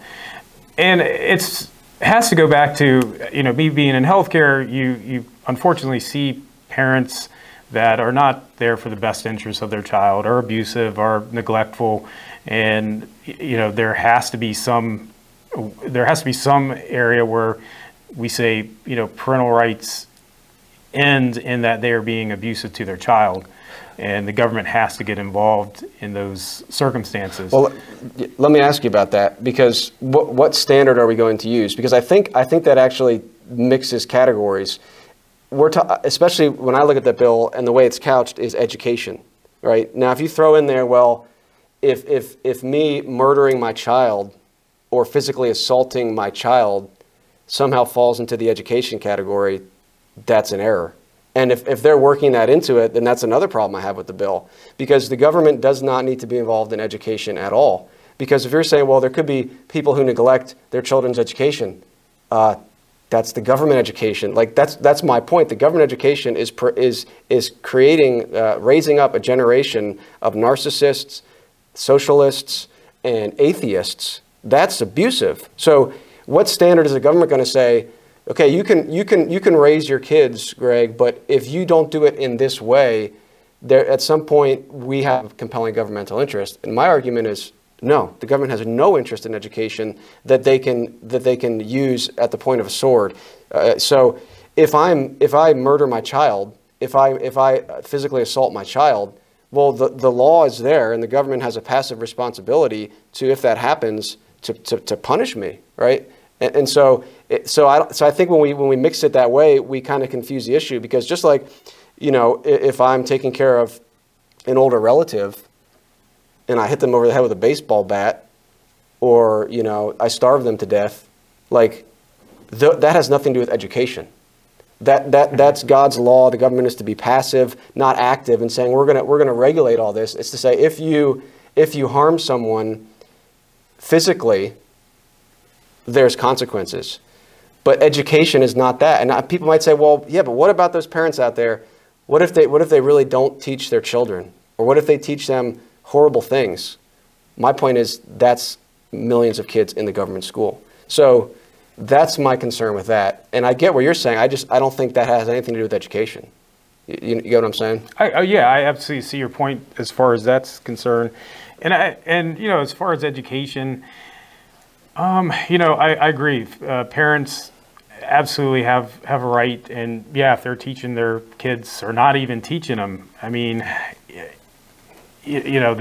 and it's it has to go back to you know me being in healthcare. You you unfortunately see parents that are not there for the best interest of their child, or abusive, or neglectful, and you know there has to be some there has to be some area where we say you know parental rights end in that they are being abusive to their child and the government has to get involved in those circumstances. Well, let me ask you about that because what, what standard are we going to use? Because I think I think that actually mixes categories. We're ta- especially when I look at that bill and the way it's couched is education, right? Now, if you throw in there, well, if if if me murdering my child or physically assaulting my child somehow falls into the education category, that's an error. And if, if they're working that into it, then that's another problem I have with the bill. Because the government does not need to be involved in education at all. Because if you're saying, well, there could be people who neglect their children's education, uh, that's the government education. Like that's that's my point. The government education is is is creating, uh, raising up a generation of narcissists, socialists, and atheists. That's abusive. So, what standard is the government going to say? Okay, you can, you, can, you can raise your kids, Greg, but if you don't do it in this way, there, at some point we have compelling governmental interest. And my argument is no, the government has no interest in education that they can, that they can use at the point of a sword. Uh, so if, I'm, if I murder my child, if I, if I physically assault my child, well, the, the law is there, and the government has a passive responsibility to, if that happens, to, to, to punish me, right? And, and so, it, so I, so I think when we when we mix it that way, we kind of confuse the issue because just like, you know, if I'm taking care of an older relative, and I hit them over the head with a baseball bat, or you know, I starve them to death, like th- that has nothing to do with education. That, that, that's God's law. The government is to be passive, not active, and saying we're going we're gonna regulate all this. It's to say if you, if you harm someone physically, there's consequences. But education is not that. And people might say, well, yeah, but what about those parents out there? What if they, what if they really don't teach their children? Or what if they teach them horrible things? My point is that's millions of kids in the government school. So that's my concern with that. And I get what you're saying. I just I don't think that has anything to do with education. You, you get what I'm saying? I, uh, yeah, I absolutely see your point as far as that's concerned. And I, and you know, as far as education, um, you know, I, I agree. Uh, parents absolutely have have a right, and yeah, if they're teaching their kids or not even teaching them, I mean, you, you know,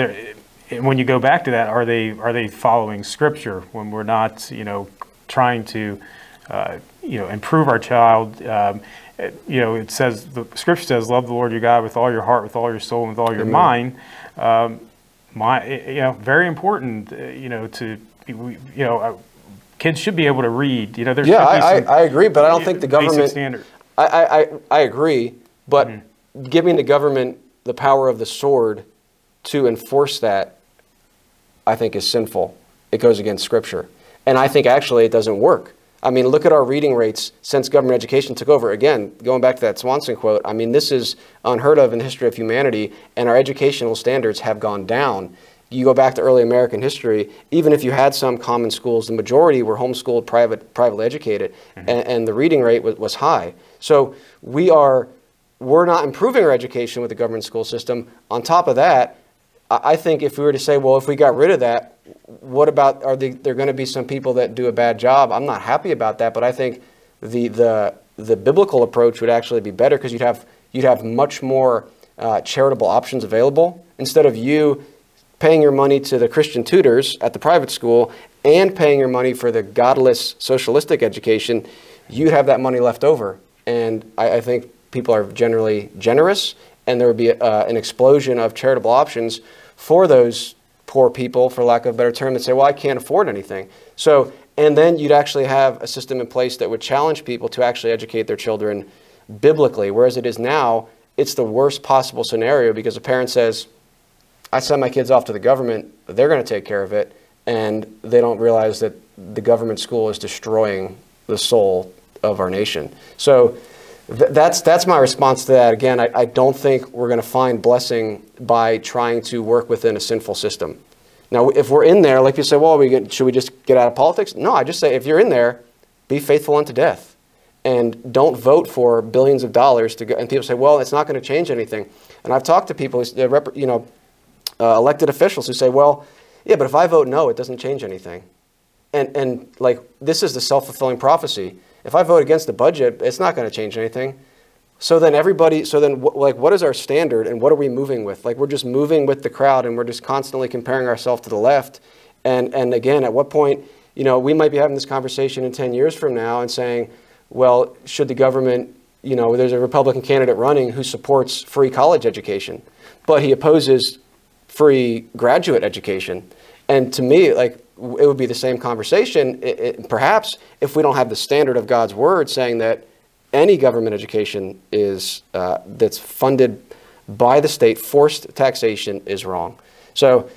when you go back to that, are they are they following Scripture when we're not, you know, trying to, uh, you know, improve our child? Um, you know, it says the Scripture says, "Love the Lord your God with all your heart, with all your soul, and with all your Amen. mind." Um, my, you know, very important. Uh, you know, to you know, uh, kids should be able to read. You know, there's yeah, I, some, I, agree, but I don't think the government standard. I, I, I agree, but mm-hmm. giving the government the power of the sword to enforce that, I think, is sinful. It goes against Scripture. And I think actually it doesn't work. I mean, look at our reading rates since government education took over. Again, going back to that Swanson quote, I mean, this is unheard of in the history of humanity, and our educational standards have gone down. You go back to early American history, even if you had some common schools, the majority were homeschooled, private, privately educated, mm-hmm. and, and, the reading rate was, was high. So we are, we're not improving our education with the government school system. On top of that, I think if we were to say, well, if we got rid of that, what about are they, there going to be some people that do a bad job? I'm not happy about that, but I think the the the biblical approach would actually be better because you'd have you'd have much more uh, charitable options available instead of you paying your money to the Christian tutors at the private school and paying your money for the godless socialistic education. You'd have that money left over, and I, I think people are generally generous, and there would be uh, an explosion of charitable options for those poor people, for lack of a better term, that say, well, I can't afford anything. So, and then you'd actually have a system in place that would challenge people to actually educate their children biblically. Whereas it is now, it's the worst possible scenario because a parent says, I send my kids off to the government, they're going to take care of it, and they don't realize that the government school is destroying the soul of our nation. So, th- that's that's my response to that. Again, I, I don't think we're going to find blessing by trying to work within a sinful system. Now, if we're in there, like you say, well, we get, should we just get out of politics? No, I just say if you're in there, be faithful unto death, and don't vote for billions of dollars to go. And people say, well, it's not going to change anything. And I've talked to people, you know, uh, elected officials who say, well, yeah, but if I vote no, it doesn't change anything. And and like this is the self fulfilling prophecy. If I vote against the budget, it's not going to change anything. So then everybody, so then like what is our standard and what are we moving with? Like we're just moving with the crowd and we're just constantly comparing ourselves to the left. And, and again, at what point, you know, we might be having this conversation in 10 years from now and saying, well, should the government, you know, there's a Republican candidate running who supports free college education, but he opposes free graduate education. And to me, like, it would be the same conversation, it, it, perhaps, if we don't have the standard of God's word saying that any government education is uh, that's funded by the state, forced taxation is wrong. So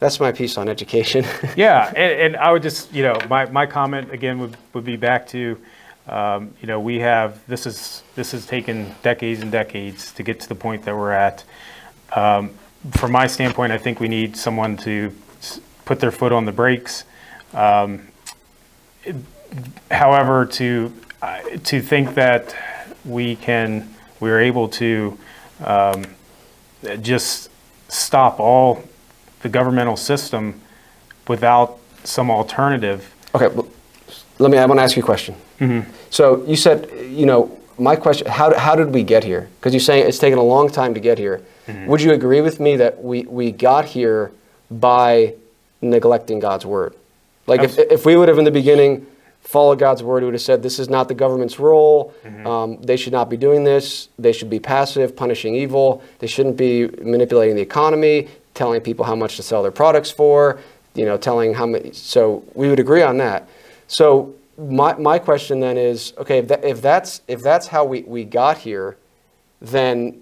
that's my piece on education. yeah, and, and, I would just, you know, my, my comment again would, would be back to, um, you know, we have this is this has taken decades and decades to get to the point that we're at. Um, from my standpoint, I think we need someone to put their foot on the brakes. Um, however, to to think that we can, we are able to um, just stop all the governmental system without some alternative. Okay, let me. I want to ask you a question. Mm-hmm. So you said, you know, my question: How how did we get here? Because you're saying it's taken a long time to get here. Mm-hmm. Would you agree with me that we we got here by neglecting God's word? Like if if we would have in the beginning followed God's word, he would have said, This is not the government's role. Mm-hmm. Um, they should not be doing this. They should be passive, punishing evil. They shouldn't be manipulating the economy, telling people how much to sell their products for, you know, telling how many. So we would agree on that. So my, my question then is okay, if, that, if, that's, if that's how we, we got here, then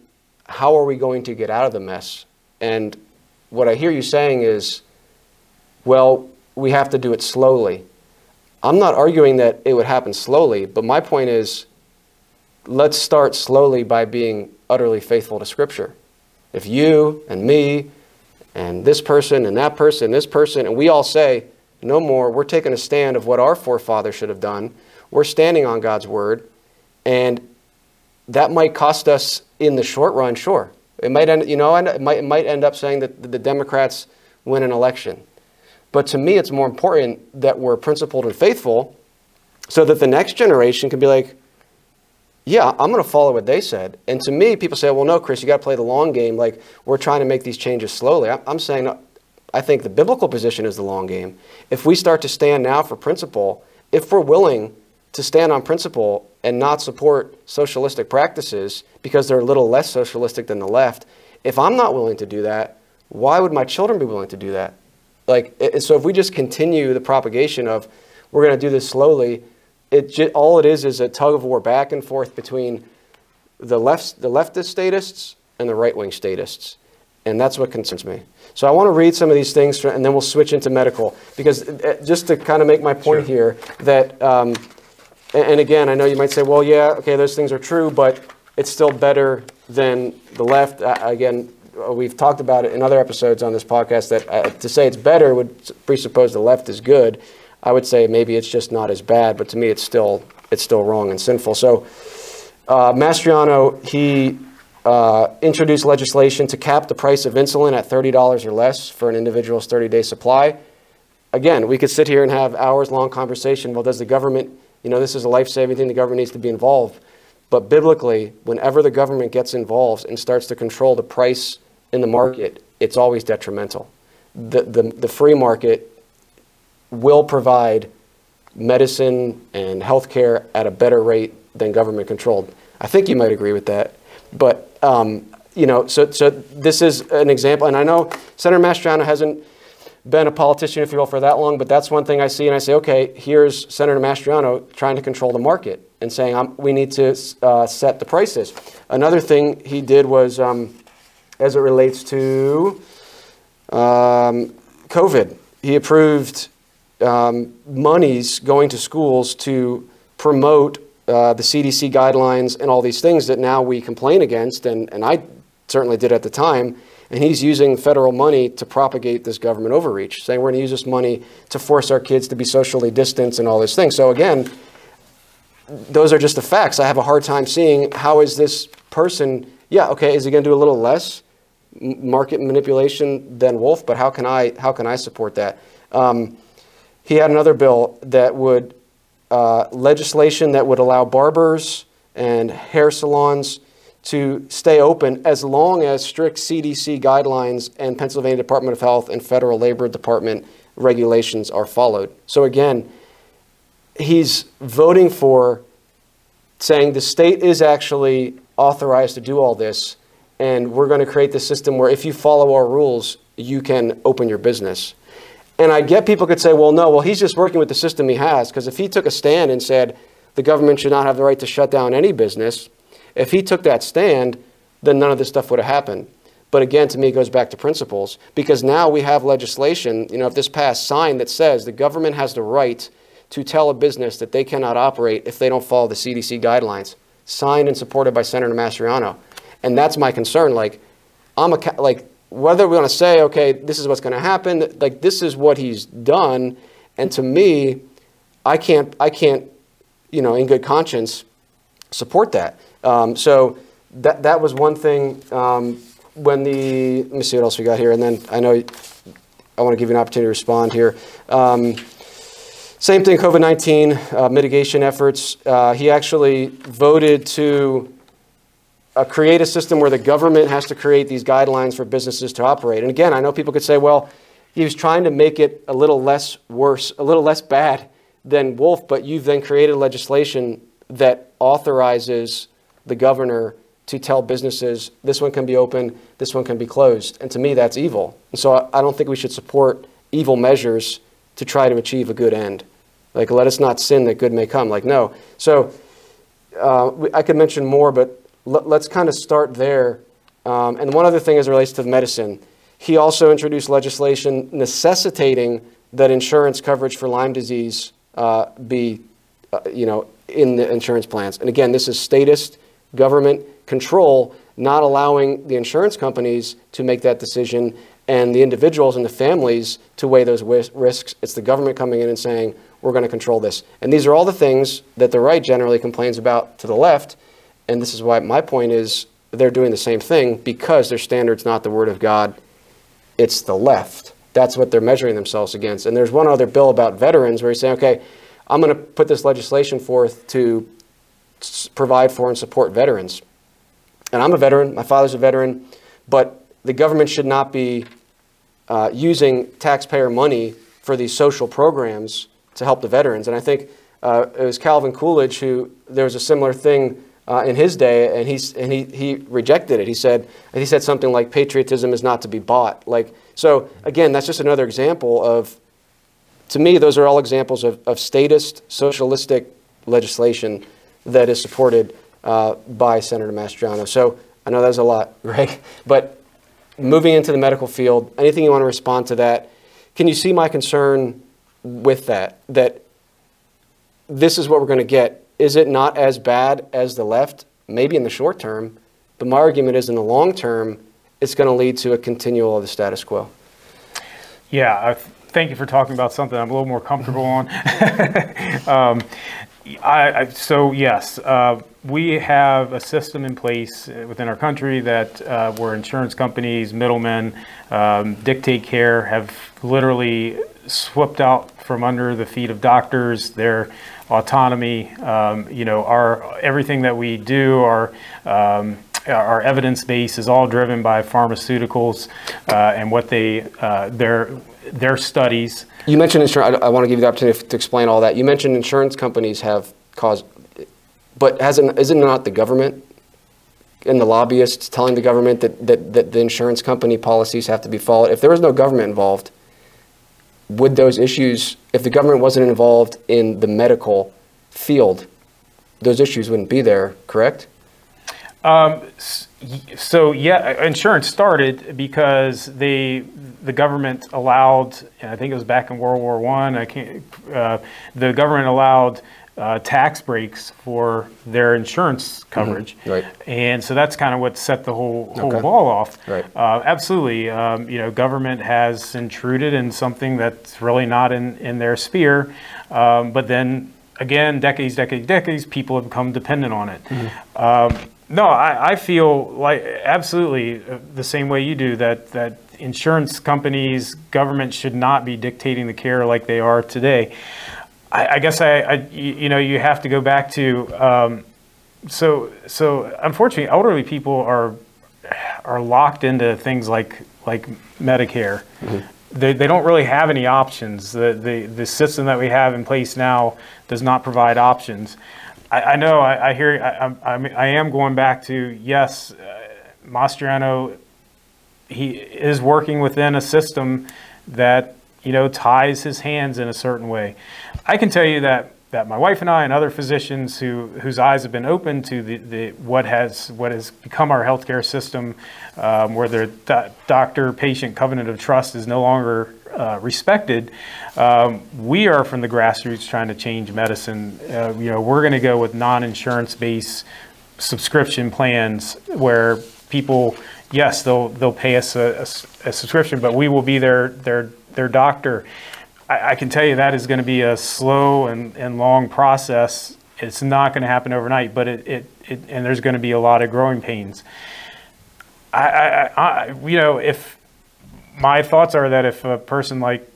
how are we going to get out of the mess? And what I hear you saying is, well, we have to do it slowly. I'm not arguing that it would happen slowly, but my point is let's start slowly by being utterly faithful to Scripture. If you and me and this person and that person this person, and we all say, no more, we're taking a stand of what our forefathers should have done, we're standing on God's Word, and that might cost us in the short run, sure. It might end, you know, it might, it might end up saying that the Democrats win an election. But to me, it's more important that we're principled and faithful so that the next generation can be like, yeah, I'm going to follow what they said. And to me, people say, well, no, Chris, you got to play the long game. Like, we're trying to make these changes slowly. I'm saying, I think the biblical position is the long game. If we start to stand now for principle, if we're willing to stand on principle and not support socialistic practices because they're a little less socialistic than the left, if I'm not willing to do that, why would my children be willing to do that? Like, it, so if we just continue the propagation of we're going to do this slowly, it just, all it is is a tug of war back and forth between the left, the leftist statists and the right wing statists. And that's what concerns me. So I want to read some of these things, and then we'll switch into medical. Because uh, just to kind of make my point here, that, um, and again, I know you might say, well, yeah, okay, those things are true, but it's still better than the left. Uh, again, we've talked about it in other episodes on this podcast that uh, to say it's better would presuppose the left is good. I would say maybe it's just not as bad, but to me, it's still it's still wrong and sinful. So, uh, Mastriano he uh, introduced legislation to cap the price of insulin at thirty dollars or less for an individual's thirty-day supply. Again, we could sit here and have hours-long conversation. Well, does the government? You know, this is a life-saving thing. The government needs to be involved. But biblically, whenever the government gets involved and starts to control the price in the market, it's always detrimental. The, the, the free market will provide medicine and healthcare at a better rate than government controlled. I think you might agree with that. But, um, you know, so, so this is an example. And I know Senator Mastriano hasn't been a politician, if you will, for that long, but that's one thing I see. And I say, okay, here's Senator Mastriano trying to control the market and saying we need to uh, set the prices. Another thing he did was, um, as it relates to um, COVID, he approved um, monies going to schools to promote uh, the CDC guidelines and all these things that now we complain against, and, and I certainly did at the time. And he's using federal money to propagate this government overreach, saying we're going to use this money to force our kids to be socially distanced and all these things. So again, those are just the facts. I have a hard time seeing how is this person, yeah, okay, is he going to do a little less market manipulation than Wolf? But how can I how can I support that? Um, he had another bill that would uh, legislation that would allow barbers and hair salons to stay open as long as strict CDC guidelines and Pennsylvania Department of Health and Federal Labor Department regulations are followed. So again, he's voting for saying the state is actually authorized to do all this and we're going to create the system where if you follow our rules, you can open your business. And I get people could say, well, no, well, he's just working with the system he has. Because if he took a stand and said the government should not have the right to shut down any business, if he took that stand, then none of this stuff would have happened. But again, to me, it goes back to principles because now we have legislation, you know, if this passed, signed that says the government has the right to tell a business that they cannot operate if they don't follow the CDC guidelines, signed and supported by Senator Mastriano. And that's my concern. Like, I'm a, like, whether we want to say, okay, this is what's going to happen, like this is what he's done, and to me, I can't, I can't, you know, in good conscience, support that. Um, so that that was one thing. Um, when the let me see what else we got here, and then I know I want to give you an opportunity to respond here. Um, same thing, COVID 19 uh, mitigation efforts. Uh, he actually voted to uh, create a system where the government has to create these guidelines for businesses to operate. And again, I know people could say, well, he was trying to make it a little less worse, a little less bad than Wolf, but you've then created legislation that authorizes the governor to tell businesses this one can be open, this one can be closed. And to me, that's evil. And so I don't think we should support evil measures to try to achieve a good end. Like, let us not sin that good may come. Like, no. So uh, I could mention more, but let's kind of start there. Um, and one other thing as it relates to medicine, he also introduced legislation necessitating that insurance coverage for Lyme disease uh, be, uh, you know, in the insurance plans. And again, this is statist government control, not allowing the insurance companies to make that decision and the individuals and the families to weigh those risks. It's the government coming in and saying, we're going to control this. And these are all the things that the right generally complains about to the left and this is why my point is they're doing the same thing because their standard's not the Word of God, it's the left. That's what they're measuring themselves against. And there's one other bill about veterans where he's saying, okay, I'm going to put this legislation forth to provide for and support veterans. And I'm a veteran, my father's a veteran, but the government should not be uh, using taxpayer money for these social programs to help the veterans. And I think uh, it was Calvin Coolidge who, there was a similar thing uh, in his day, and, he's, and he, he rejected it. He said, he said something like, patriotism is not to be bought. Like, so again, that's just another example of, to me, those are all examples of, of statist, socialistic legislation that is supported uh, by Senator Mastriano. So I know that's a lot, Greg, but moving into the medical field, anything you want to respond to that? Can you see my concern with that? That this is what we're going to get. Is it not as bad as the left? Maybe in the short term, but my argument is in the long term, it's going to lead to a continual of the status quo. Yeah, I thank you for talking about something I'm a little more comfortable on. um, I, I, so yes, uh, we have a system in place within our country that uh, where insurance companies, middlemen, um, dictate care have literally swept out from under the feet of doctors their autonomy. Um, you know, our everything that we do, our um, our evidence base is all driven by pharmaceuticals uh, and what they uh, their their studies. You mentioned insurance. I, I, want to give you the opportunity to explain all that. You mentioned insurance companies have caused, but hasn't isn't it not the government and the lobbyists telling the government that, that, that the insurance company policies have to be followed? If there was no government involved, would those issues, if the government wasn't involved in the medical field, those issues wouldn't be there, correct? Um, so yeah, insurance started because they the government allowed. I think it was back in World War One. I. I can't. Uh, the government allowed uh, tax breaks for their insurance mm-hmm. coverage, mm-hmm. right. and so that's kind of what set the whole whole okay. ball off. Right. Uh, absolutely, um, you know, government has intruded in something that's really not in in their sphere, um, but then again, decades, decades, decades, people have become dependent on it. Mm-hmm. Um, no, I, I feel like absolutely uh, the same way you do that that insurance companies, government should not be dictating the care like they are today. I, I guess I, I, you know, you have to go back to um, so so. Unfortunately, elderly people are are locked into things like like Medicare. Mm-hmm. They, they don't really have any options. The, the the system that we have in place now does not provide options. I, I know. I, I hear. I, I, am going back to yes, uh, Mastriano. He is working within a system that you know ties his hands in a certain way. I can tell you that that my wife and I and other physicians who whose eyes have been open to the, the what has what has become our healthcare system, um, where the do- doctor-patient covenant of trust is no longer uh, respected. Um, we are from the grassroots trying to change medicine. Uh, you know, we're going to go with non-insurance based subscription plans where people, yes, they'll they'll pay us a, a, a subscription, but we will be their their their doctor. I, I can tell you that is going to be a slow and, and long process. It's not going to happen overnight, but it, it, it and there's going to be a lot of growing pains. I, I, I, you know, if my thoughts are that if a person like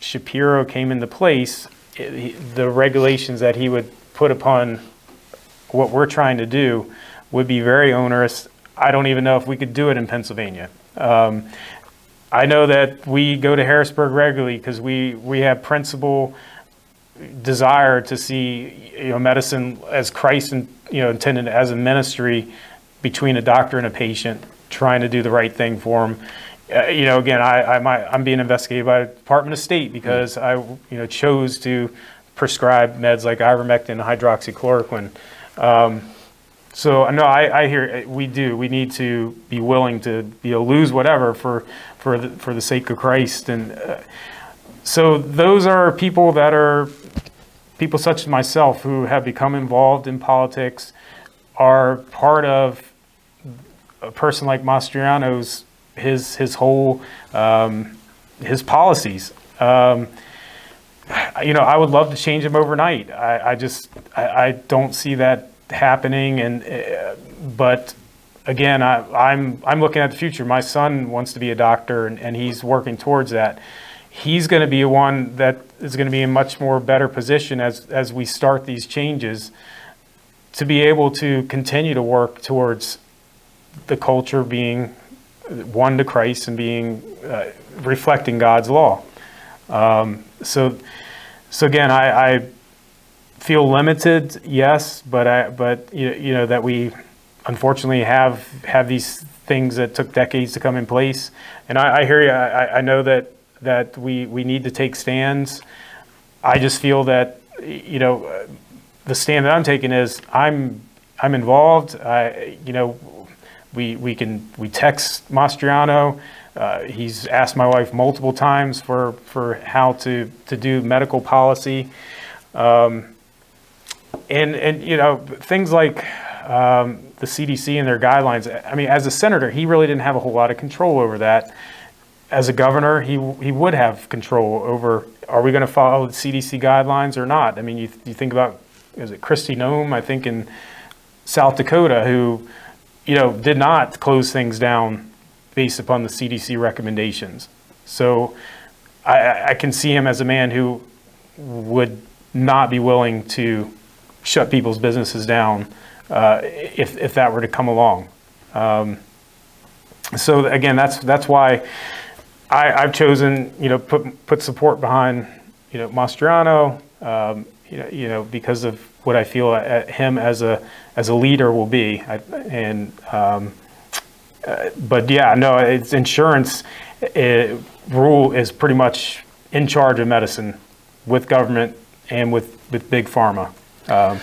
Shapiro came into place, it, the regulations that he would put upon what we're trying to do would be very onerous. I don't even know if we could do it in Pennsylvania. Um, I know that we go to Harrisburg regularly because we, we have principal desire to see you know medicine as Christ and you know intended as a ministry between a doctor and a patient, trying to do the right thing for them. Uh, you know, again, I, I am being investigated by the Department of State because I you know chose to prescribe meds like ivermectin and hydroxychloroquine. Um, so no, I, I hear we do. We need to be willing to you know lose whatever for for the, for the sake of Christ. And uh, so those are people that are people such as myself who have become involved in politics, are part of a person like Mastriano's his his whole um, his policies. Um, you know, I would love to change them overnight. I, I just I, I, don't see that happening. And uh, but again, I, I'm, I'm looking at the future. My son wants to be a doctor, and, and he's working towards that. He's going to be one that is going to be in much more better position as as we start these changes to be able to continue to work towards the culture being one to Christ and being uh, reflecting God's law. Um, so, so again, I, I, feel limited, yes, but I, but you, know that we unfortunately have have these things that took decades to come in place. And I, I hear you. I, I know that that we we need to take stands. I just feel that you know the stand that I'm taking is I'm I'm involved. I you know we, we can we text Mastriano. Uh, he's asked my wife multiple times for, for how to, to do medical policy. Um, and, and, you know, things like um, the CDC and their guidelines. I mean, as a senator, he really didn't have a whole lot of control over that. As a governor, he, he would have control over are we going to follow the CDC guidelines or not? I mean, you, you think about, is it Kristi Noem, I think in South Dakota, who, you know, did not close things down based upon the CDC recommendations. So I, I can see him as a man who would not be willing to shut people's businesses down uh, if, if that were to come along. Um, so again, that's that's why I, have chosen you know put put support behind you know Mastriano um, you know you know because of what I feel at him as a as a leader will be I, and um, uh, but yeah no it's insurance it, rule is pretty much in charge of medicine with government and with with big pharma. Um,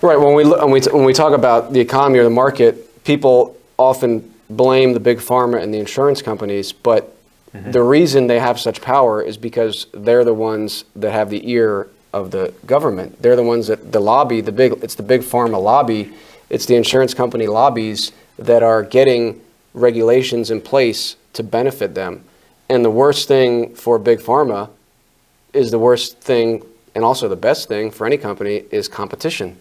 Right. When we look, when we when we talk about the economy or the market, people often blame the big pharma and the insurance companies, but mm-hmm. the reason they have such power is because they're the ones that have the ear of the government. They're the ones that the lobby, the big it's the big pharma lobby, it's the insurance company lobbies that are getting regulations in place to benefit them. And the worst thing for big pharma is the worst thing and also the best thing for any company is competition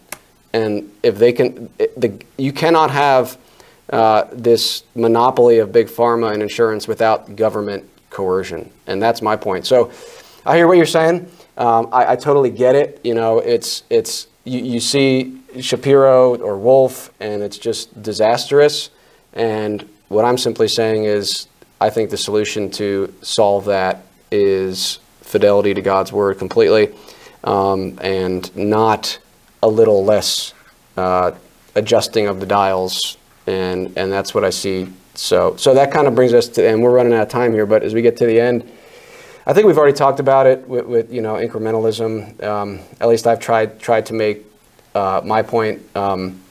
and if they can, the, you cannot have uh, this monopoly of big pharma and insurance without government coercion. And that's my point. So I hear what you're saying. Um, I, I, totally get it. You know, it's, it's, you, you see Shapiro or Wolf, and it's just disastrous. And what I'm simply saying is, I think the solution to solve that is fidelity to God's word completely, um, and not a little less uh, adjusting of the dials, and and that's what I see. So so that kind of brings us to, and we're running out of time here, but as we get to the end. I think we've already talked about it with, with you know incrementalism. Um, at least I've tried tried to make uh, my point um,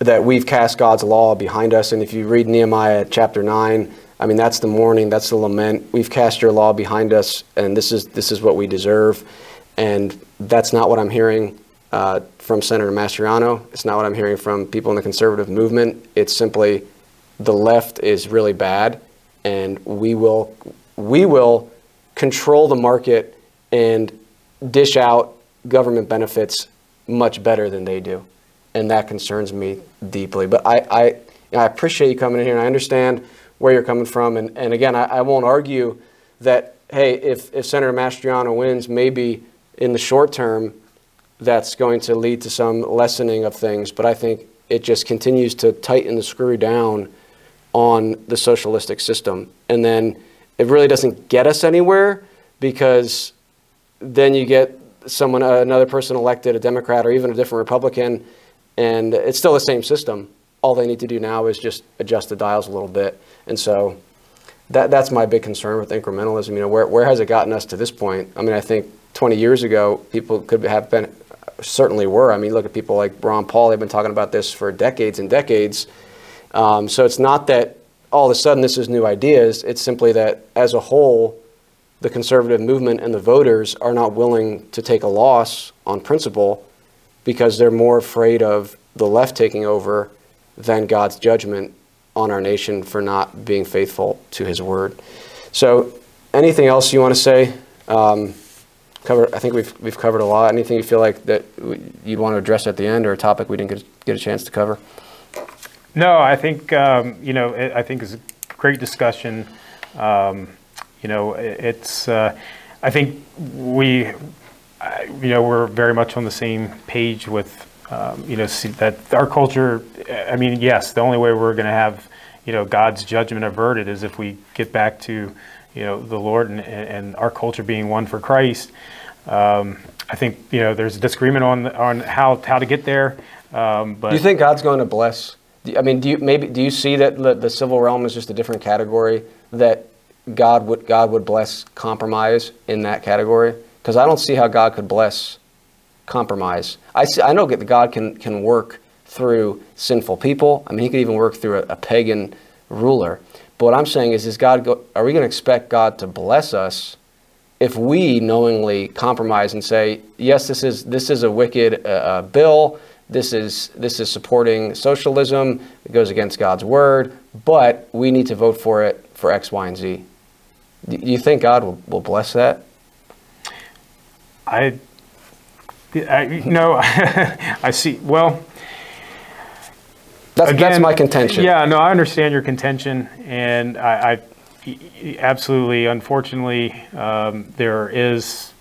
that we've cast God's law behind us. And if you read Nehemiah chapter nine, I mean that's the mourning, that's the lament. We've cast your law behind us, and this is this is what we deserve. And that's not what I'm hearing uh, from Senator Mastriano. It's not what I'm hearing from people in the conservative movement. It's simply the left is really bad, and we will we will control the market and dish out government benefits much better than they do, and that concerns me deeply. But I I, I appreciate you coming in here, and I understand where you're coming from. And, and again, I, I won't argue that hey, if if Senator Mastriano wins, maybe in the short term that's going to lead to some lessening of things, but I think it just continues to tighten the screw down on the socialistic system. And then it really doesn't get us anywhere because then you get someone, another person elected, a Democrat or even a different Republican, and it's still the same system. All they need to do now is just adjust the dials a little bit. And so that, that's my big concern with incrementalism. You know, where, where has it gotten us to this point? I mean, I think 20 years ago, people could have been certainly were. I mean, look at people like Ron Paul, they've been talking about this for decades and decades. Um, so it's not that all of a sudden this is new ideas, it's simply that as a whole, the conservative movement and the voters are not willing to take a loss on principle because they're more afraid of the left taking over than God's judgment on our nation for not being faithful to his word. So, anything else you want to say? Um, cover. I think we've we've covered a lot. Anything you feel like that you'd want to address at the end, or a topic we didn't get, get a chance to cover? No, I think um, you know. It, I think it's a great discussion. Um, you know, it, it's. Uh, I think we, you know, we're very much on the same page with. Um, you know, that our culture. I mean, yes, the only way we're going to have, you know, God's judgment averted is if we get back to you know the Lord and, and our culture being one for Christ. Um, I think you know there's a disagreement on on how how to get there. Um, but do you think God's going to bless? I mean, do you maybe do you see that the, the civil realm is just a different category that God would God would bless compromise in that category? Because I don't see how God could bless compromise. I see, I know that God can can work through sinful people. I mean, he could even work through a, a pagan ruler. But what I'm saying is, is God? Go, are we going to expect God to bless us if we knowingly compromise and say, yes, this is this is a wicked uh, uh, bill. This is this is supporting socialism. It goes against God's word. But we need to vote for it for X, Y, and Z. Do you think God will, will bless that? I, I no, I see. Well, that's, again, that's my contention. Yeah, no, I understand your contention, and I, I absolutely, unfortunately, um, there is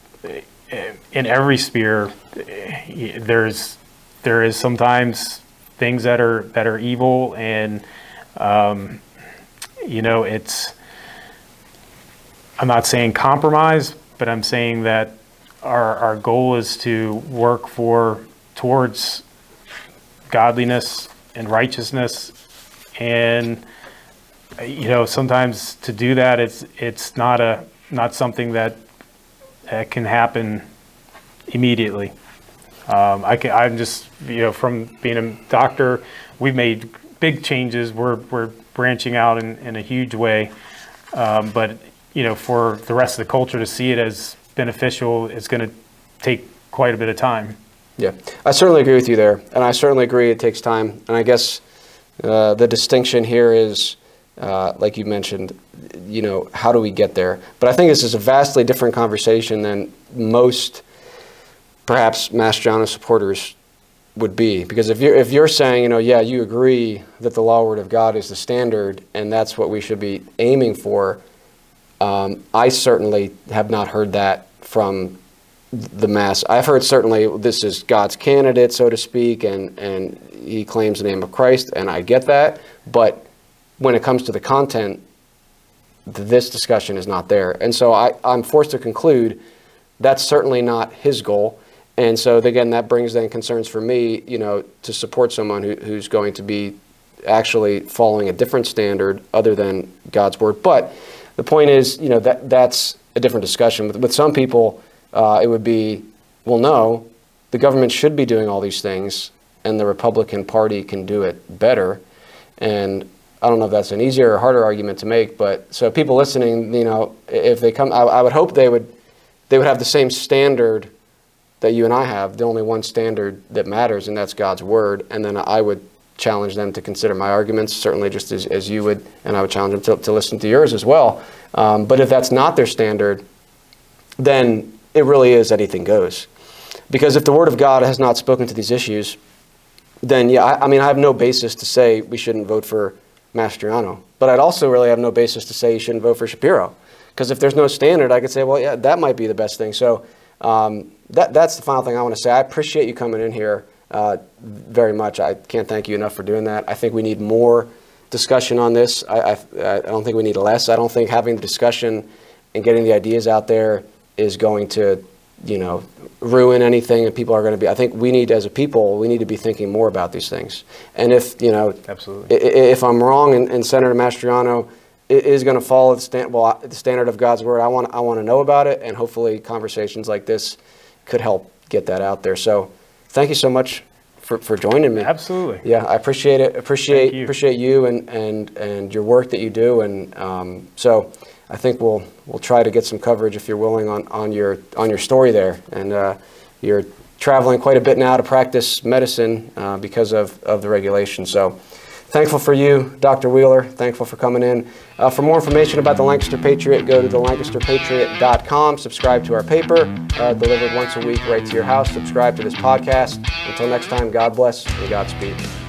in every sphere there's there is sometimes things that are that are evil, and um, you know it's. I'm not saying compromise, but I'm saying that our, our goal is to work for towards godliness and righteousness and you know sometimes to do that it's it's not a not something that, that can happen immediately um, I can, I'm just you know from being a doctor we've made big changes we're, we're branching out in, in a huge way um, but you know for the rest of the culture to see it as beneficial it's going to take quite a bit of time. Yeah, I certainly agree with you there, and I certainly agree it takes time. And I guess uh, the distinction here is, uh, like you mentioned, you know, how do we get there? But I think this is a vastly different conversation than most, perhaps, Mastriano supporters would be. Because if you're if you're saying, you know, yeah, you agree that the law word of God is the standard, and that's what we should be aiming for um, I certainly have not heard that from the mass. I've heard certainly this is God's candidate, so to speak, and, and he claims the name of Christ, and I get that. But when it comes to the content, this discussion is not there. And so I, I'm forced to conclude that's certainly not his goal. And so again, that brings then concerns for me, you know, to support someone who, who's going to be actually following a different standard other than God's word. But the point is, you know, that that's a different discussion. With, with some people, uh, it would be, well, no, the government should be doing all these things, and the Republican Party can do it better. And I don't know if that's an easier or harder argument to make, but so people listening, you know, if they come, I, I would hope they would, they would have the same standard that you and I have, the only one standard that matters, and that's God's word. And then I would challenge them to consider my arguments, certainly just as, as you would, and I would challenge them to, to listen to yours as well. Um, but if that's not their standard, then it really is anything goes. Because if the Word of God has not spoken to these issues, then yeah, I, I mean, I have no basis to say we shouldn't vote for Mastriano. But I'd also really have no basis to say you shouldn't vote for Shapiro. Because if there's no standard, I could say, well, yeah, that might be the best thing. So um, that, that's the final thing I want to say. I appreciate you coming in here uh, very much. I can't thank you enough for doing that. I think we need more discussion on this. I, I, I don't think we need less. I don't think having the discussion and getting the ideas out there is going to, you know, ruin anything and people are going to be I think we need as a people we need to be thinking more about these things. And if, you know, Absolutely. if I'm wrong and, and Senator Mastriano is going to follow the, stand, well, the standard of God's word, I want I want to know about it and hopefully conversations like this could help get that out there. So thank you so much for, for joining me. Absolutely. Yeah, I appreciate it. Appreciate you. appreciate you and, and, and your work that you do. And um, so I think we'll we'll try to get some coverage if you're willing on, on your on your story there. And uh, you're traveling quite a bit now to practice medicine uh, because of, of the regulation. So Thankful for you, Dr. Wheeler. Thankful for coming in. Uh, for more information about the Lancaster Patriot, go to thelancasterpatriot.com. Subscribe to our paper, uh, delivered once a week right to your house. Subscribe to this podcast. Until next time, God bless and Godspeed.